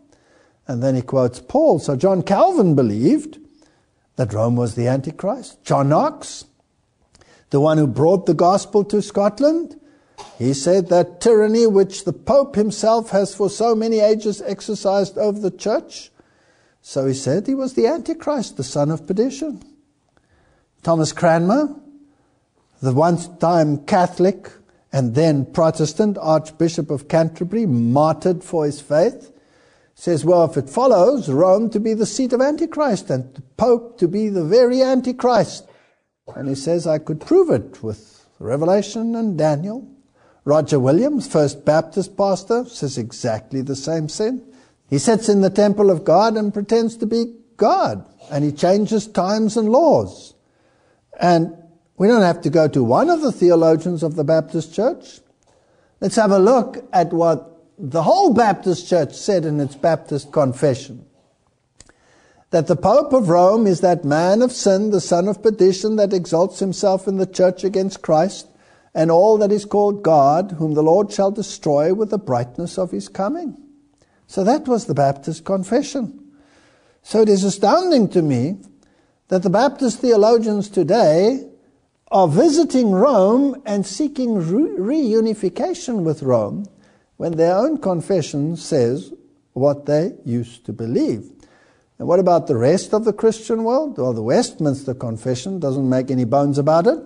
And then he quotes Paul. So John Calvin believed that Rome was the Antichrist. John Knox, the one who brought the gospel to Scotland, he said that tyranny which the Pope himself has for so many ages exercised over the church. So he said he was the Antichrist, the son of perdition. Thomas Cranmer, the once time Catholic and then Protestant Archbishop of Canterbury, martyred for his faith, says, well, if it follows Rome to be the seat of Antichrist and the Pope to be the very Antichrist. And he says, I could prove it with Revelation and Daniel. Roger Williams, First Baptist pastor, says exactly the same thing. He sits in the temple of God and pretends to be God, and he changes times and laws. And we don't have to go to one of the theologians of the Baptist Church. Let's have a look at what the whole Baptist Church said in its Baptist confession. That the Pope of Rome is that man of sin, the son of perdition, that exalts himself in the church against Christ and all that is called God, whom the Lord shall destroy with the brightness of his coming. So that was the Baptist confession. So it is astounding to me that the Baptist theologians today are visiting Rome and seeking reunification with Rome when their own confession says what they used to believe. And what about the rest of the Christian world? Well, the Westminster Confession doesn't make any bones about it.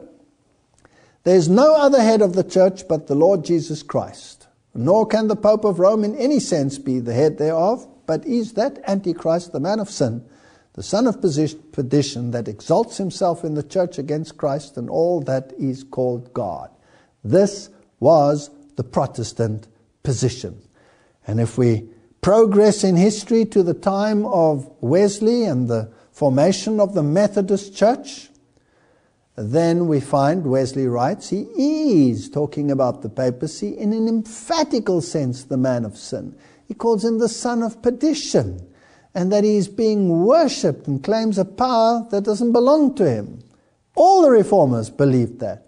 There's no other head of the church but the Lord Jesus Christ, nor can the Pope of Rome in any sense be the head thereof, but is that Antichrist, the man of sin, the son of perdition that exalts himself in the church against Christ and all that is called God. This was the Protestant position. And if we progress in history to the time of Wesley and the formation of the Methodist Church, then we find Wesley writes he is talking about the papacy in an emphatical sense, the man of sin. He calls him the son of perdition and that he is being worshipped and claims a power that doesn't belong to him. All the reformers believed that.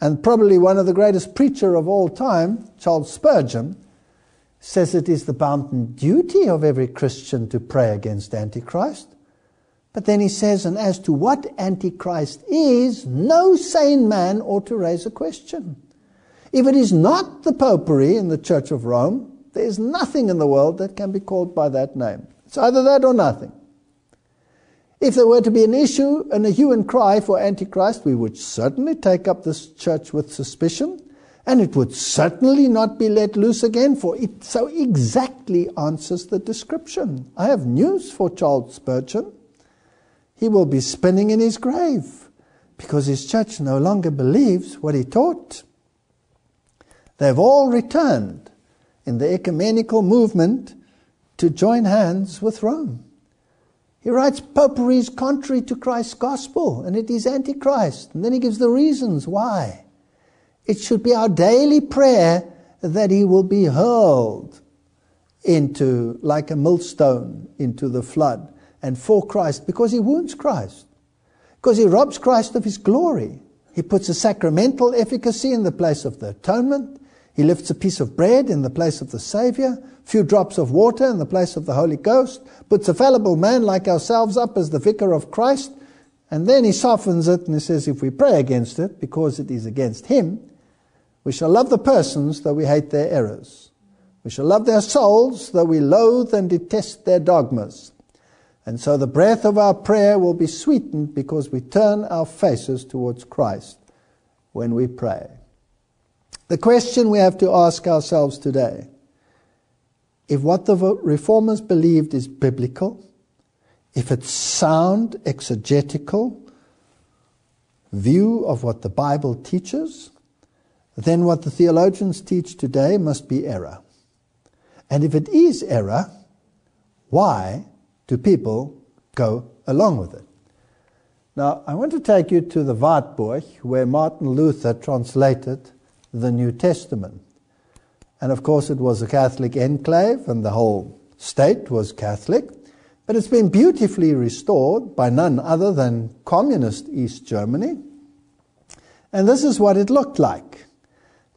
And probably one of the greatest preacher of all time, Charles Spurgeon, says it is the bounden duty of every Christian to pray against Antichrist. But then he says, and as to what Antichrist is, no sane man ought to raise a question. If it is not the popery in the Church of Rome, there is nothing in the world that can be called by that name. It's either that or nothing. If there were to be an issue and a hue and cry for Antichrist, we would certainly take up this church with suspicion And it would certainly not be let loose again, for it so exactly answers the description. I have news for Charles Spurgeon. He will be spinning in his grave because his church no longer believes what he taught. They've all returned in the ecumenical movement to join hands with Rome. He writes popery is contrary to Christ's gospel and it is antichrist. And then he gives the reasons why. It should be our daily prayer that he will be hurled into, like a millstone, into the flood and for Christ because he wounds Christ. Because he robs Christ of his glory. He puts a sacramental efficacy in the place of the atonement. He lifts a piece of bread in the place of the Savior, a few drops of water in the place of the Holy Ghost, puts a fallible man like ourselves up as the vicar of Christ, and then he softens it and he says, if we pray against it, because it is against him, we shall love the persons though we hate their errors. We shall love their souls though we loathe and detest their dogmas. And so the breath of our prayer will be sweetened because we turn our faces towards Christ when we pray. The question we have to ask ourselves today if what the reformers believed is biblical, if it's sound exegetical view of what the Bible teaches, then what the theologians teach today must be error. And if it is error, why do people go along with it? Now, I want to take you to the Wartburg, where Martin Luther translated the New Testament. And of course, it was a Catholic enclave, and the whole state was Catholic. But it's been beautifully restored by none other than communist East Germany. And this is what it looked like.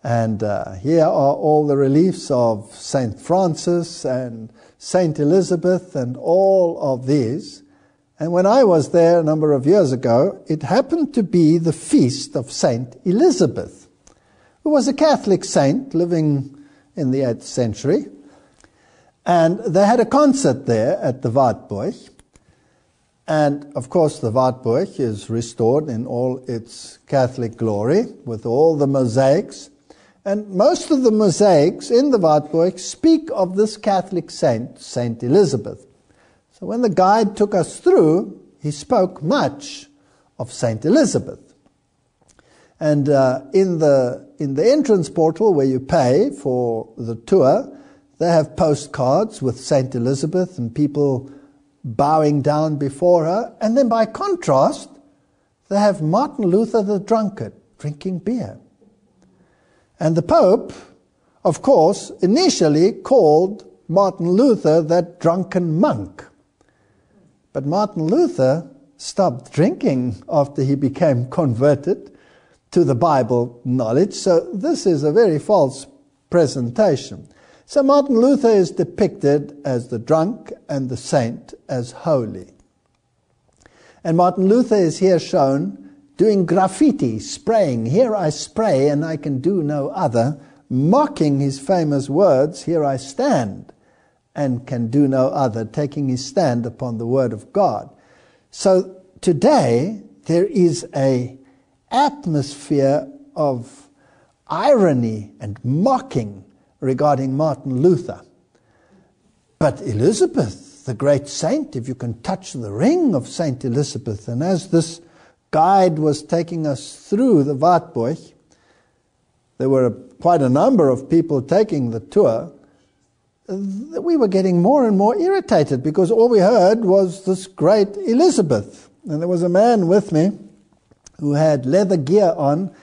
And uh, here are all the reliefs of St. Francis and St. Elizabeth and all of these. And when I was there a number of years ago, it happened to be the feast of St. Elizabeth who was a Catholic saint living in the 8th century. And they had a concert there at the Wartburg. And of course, the Wartburg is restored in all its Catholic glory with all the mosaics. And most of the mosaics in the Wartburg speak of this Catholic saint, Saint Elizabeth. So when the guide took us through, he spoke much of Saint Elizabeth. And uh, in the in the entrance portal where you pay for the tour, they have postcards with Saint Elizabeth and people bowing down before her. And then by contrast, they have Martin Luther the drunkard drinking beer. And the Pope, of course, initially called Martin Luther that drunken monk. But Martin Luther stopped drinking after he became converted to the Bible knowledge. So this is a very false presentation. So Martin Luther is depicted as the drunk and the saint as holy. And Martin Luther is here shown doing graffiti, spraying, here I spray and I can do no other, mocking his famous words, here I stand and can do no other, taking his stand upon the word of God. So today there is a atmosphere of irony and mocking regarding Martin Luther. But Elizabeth, the great saint, if you can touch the ring of Saint Elizabeth, and as this guide was taking us through the Wartburg, there were quite a number of people taking the tour. We were getting more and more irritated because all we heard was this great Elizabeth. And there was a man with me who had leather gear on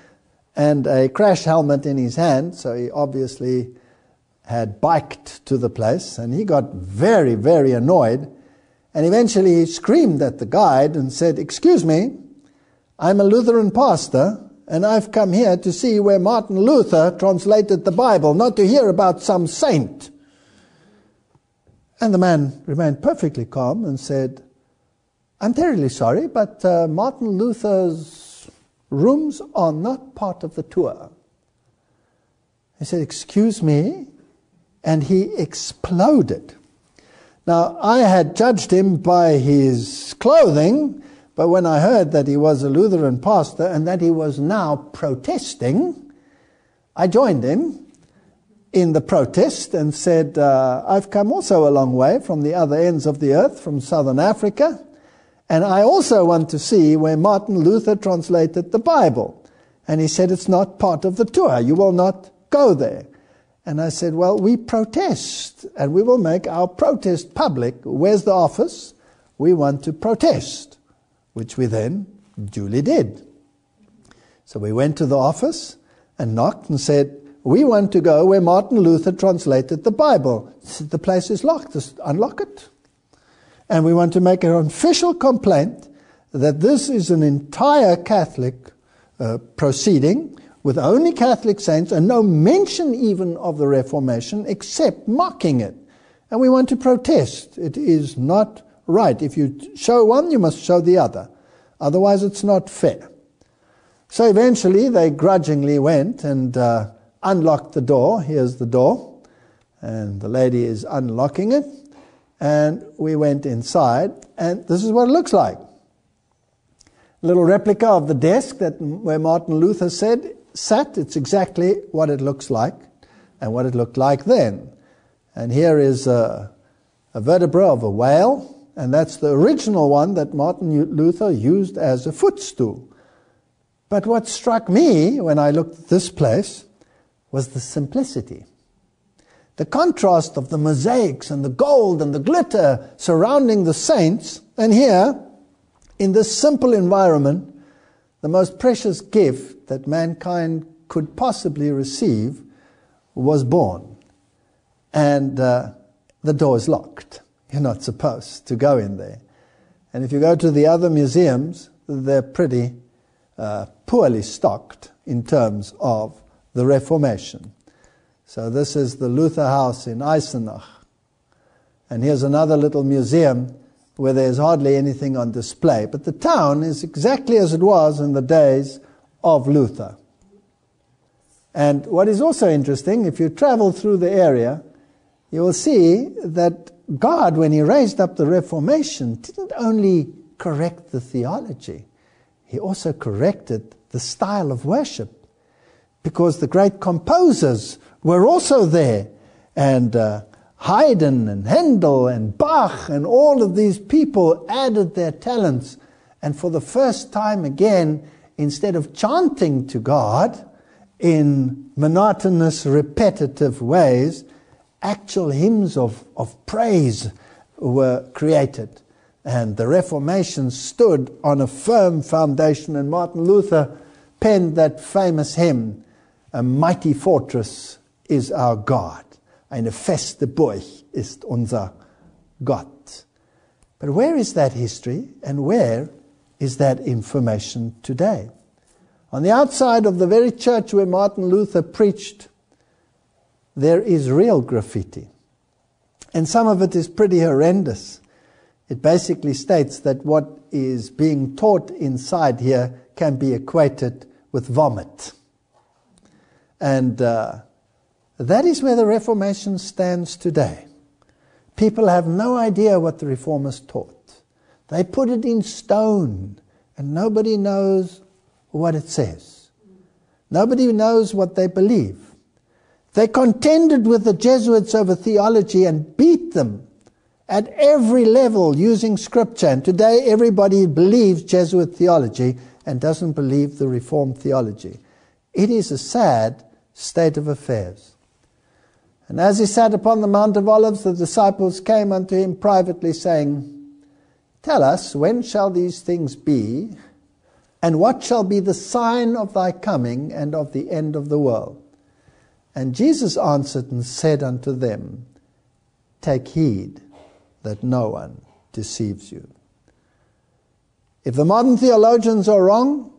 and a crash helmet in his hand, so he obviously had biked to the place, and he got very, very annoyed. And eventually he screamed at the guide and said, Excuse me, I'm a Lutheran pastor, and I've come here to see where Martin Luther translated the Bible, not to hear about some saint. And the man remained perfectly calm and said, I'm terribly sorry, but uh, Martin Luther's Rooms are not part of the tour. He said, Excuse me. And he exploded. Now, I had judged him by his clothing, but when I heard that he was a Lutheran pastor and that he was now protesting, I joined him in the protest and said, uh, I've come also a long way from the other ends of the earth, from southern Africa, and I also want to see where Martin Luther translated the Bible. And he said, It's not part of the tour. You will not go there. And I said, Well, we protest, and we will make our protest public. Where's the office? We want to protest, which we then duly did. So we went to the office and knocked and said, We want to go where Martin Luther translated the Bible. Said, the place is locked, just unlock it. And we want to make an official complaint that this is an entire Catholic uh, proceeding with only Catholic saints and no mention even of the Reformation except mocking it. And we want to protest. It is not right. If you show one, you must show the other. Otherwise, it's not fair. So eventually, they grudgingly went and uh, unlocked the door. Here's the door. And the lady is unlocking it. And we went inside, and this is what it looks like. A little replica of the desk that where Martin Luther said sat. It's exactly what it looks like, and what it looked like then. And here is a, a vertebra of a whale, and that's the original one that Martin Luther used as a footstool. But what struck me when I looked at this place was the simplicity. The contrast of the mosaics and the gold and the glitter surrounding the saints, and here, in this simple environment, the most precious gift that mankind could possibly receive was born. And uh, the door is locked. You're not supposed to go in there. And if you go to the other museums, they're pretty uh, poorly stocked in terms of the Reformation. So this is the Luther House in Eisenach. And here's another little museum where there's hardly anything on display. But the town is exactly as it was in the days of Luther. And what is also interesting, if you travel through the area, you will see that God, when He raised up the Reformation, didn't only correct the theology, He also corrected the style of worship. Because the great composers were also there. And uh, Haydn and Handel and Bach and all of these people added their talents. And for the first time again, instead of chanting to God in monotonous, repetitive ways, actual hymns of, of praise were created. And the Reformation stood on a firm foundation, and Martin Luther penned that famous hymn, A Mighty Fortress is our God. Eine feste Burg ist unser Gott. But where is that history and where is that information today? On the outside of the very church where Martin Luther preached, there is real graffiti. And some of it is pretty horrendous. It basically states that what is being taught inside here can be equated with vomit. And uh, that is where the Reformation stands today. People have no idea what the Reformers taught. They put it in stone, and nobody knows what it says. Nobody knows what they believe. They contended with the Jesuits over theology and beat them at every level using scripture. And today everybody believes Jesuit theology and doesn't believe the Reformed theology. It is a sad state of affairs. And as he sat upon the Mount of Olives, the disciples came unto him privately, saying, Tell us, when shall these things be? And what shall be the sign of thy coming and of the end of the world? And Jesus answered and said unto them, Take heed that no one deceives you. If the modern theologians are wrong,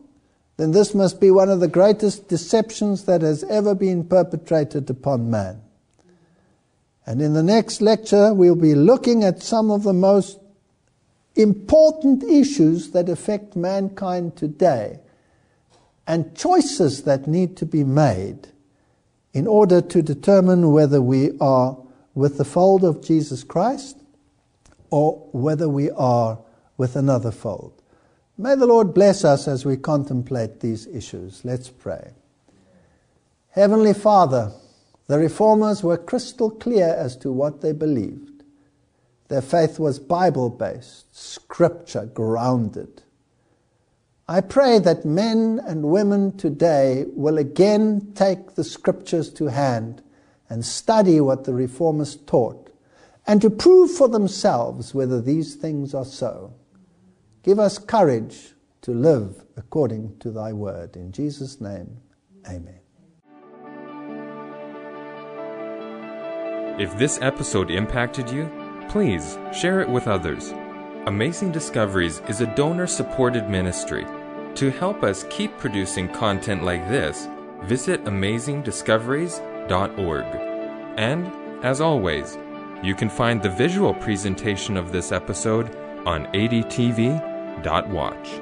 then this must be one of the greatest deceptions that has ever been perpetrated upon man. And in the next lecture, we'll be looking at some of the most important issues that affect mankind today and choices that need to be made in order to determine whether we are with the fold of Jesus Christ or whether we are with another fold. May the Lord bless us as we contemplate these issues. Let's pray. Heavenly Father, the reformers were crystal clear as to what they believed. Their faith was Bible based, scripture grounded. I pray that men and women today will again take the scriptures to hand and study what the reformers taught and to prove for themselves whether these things are so. Give us courage to live according to thy word. In Jesus' name, amen. If this episode impacted you, please share it with others. Amazing Discoveries is a donor supported ministry. To help us keep producing content like this, visit amazingdiscoveries.org. And, as always, you can find the visual presentation of this episode on adtv.watch.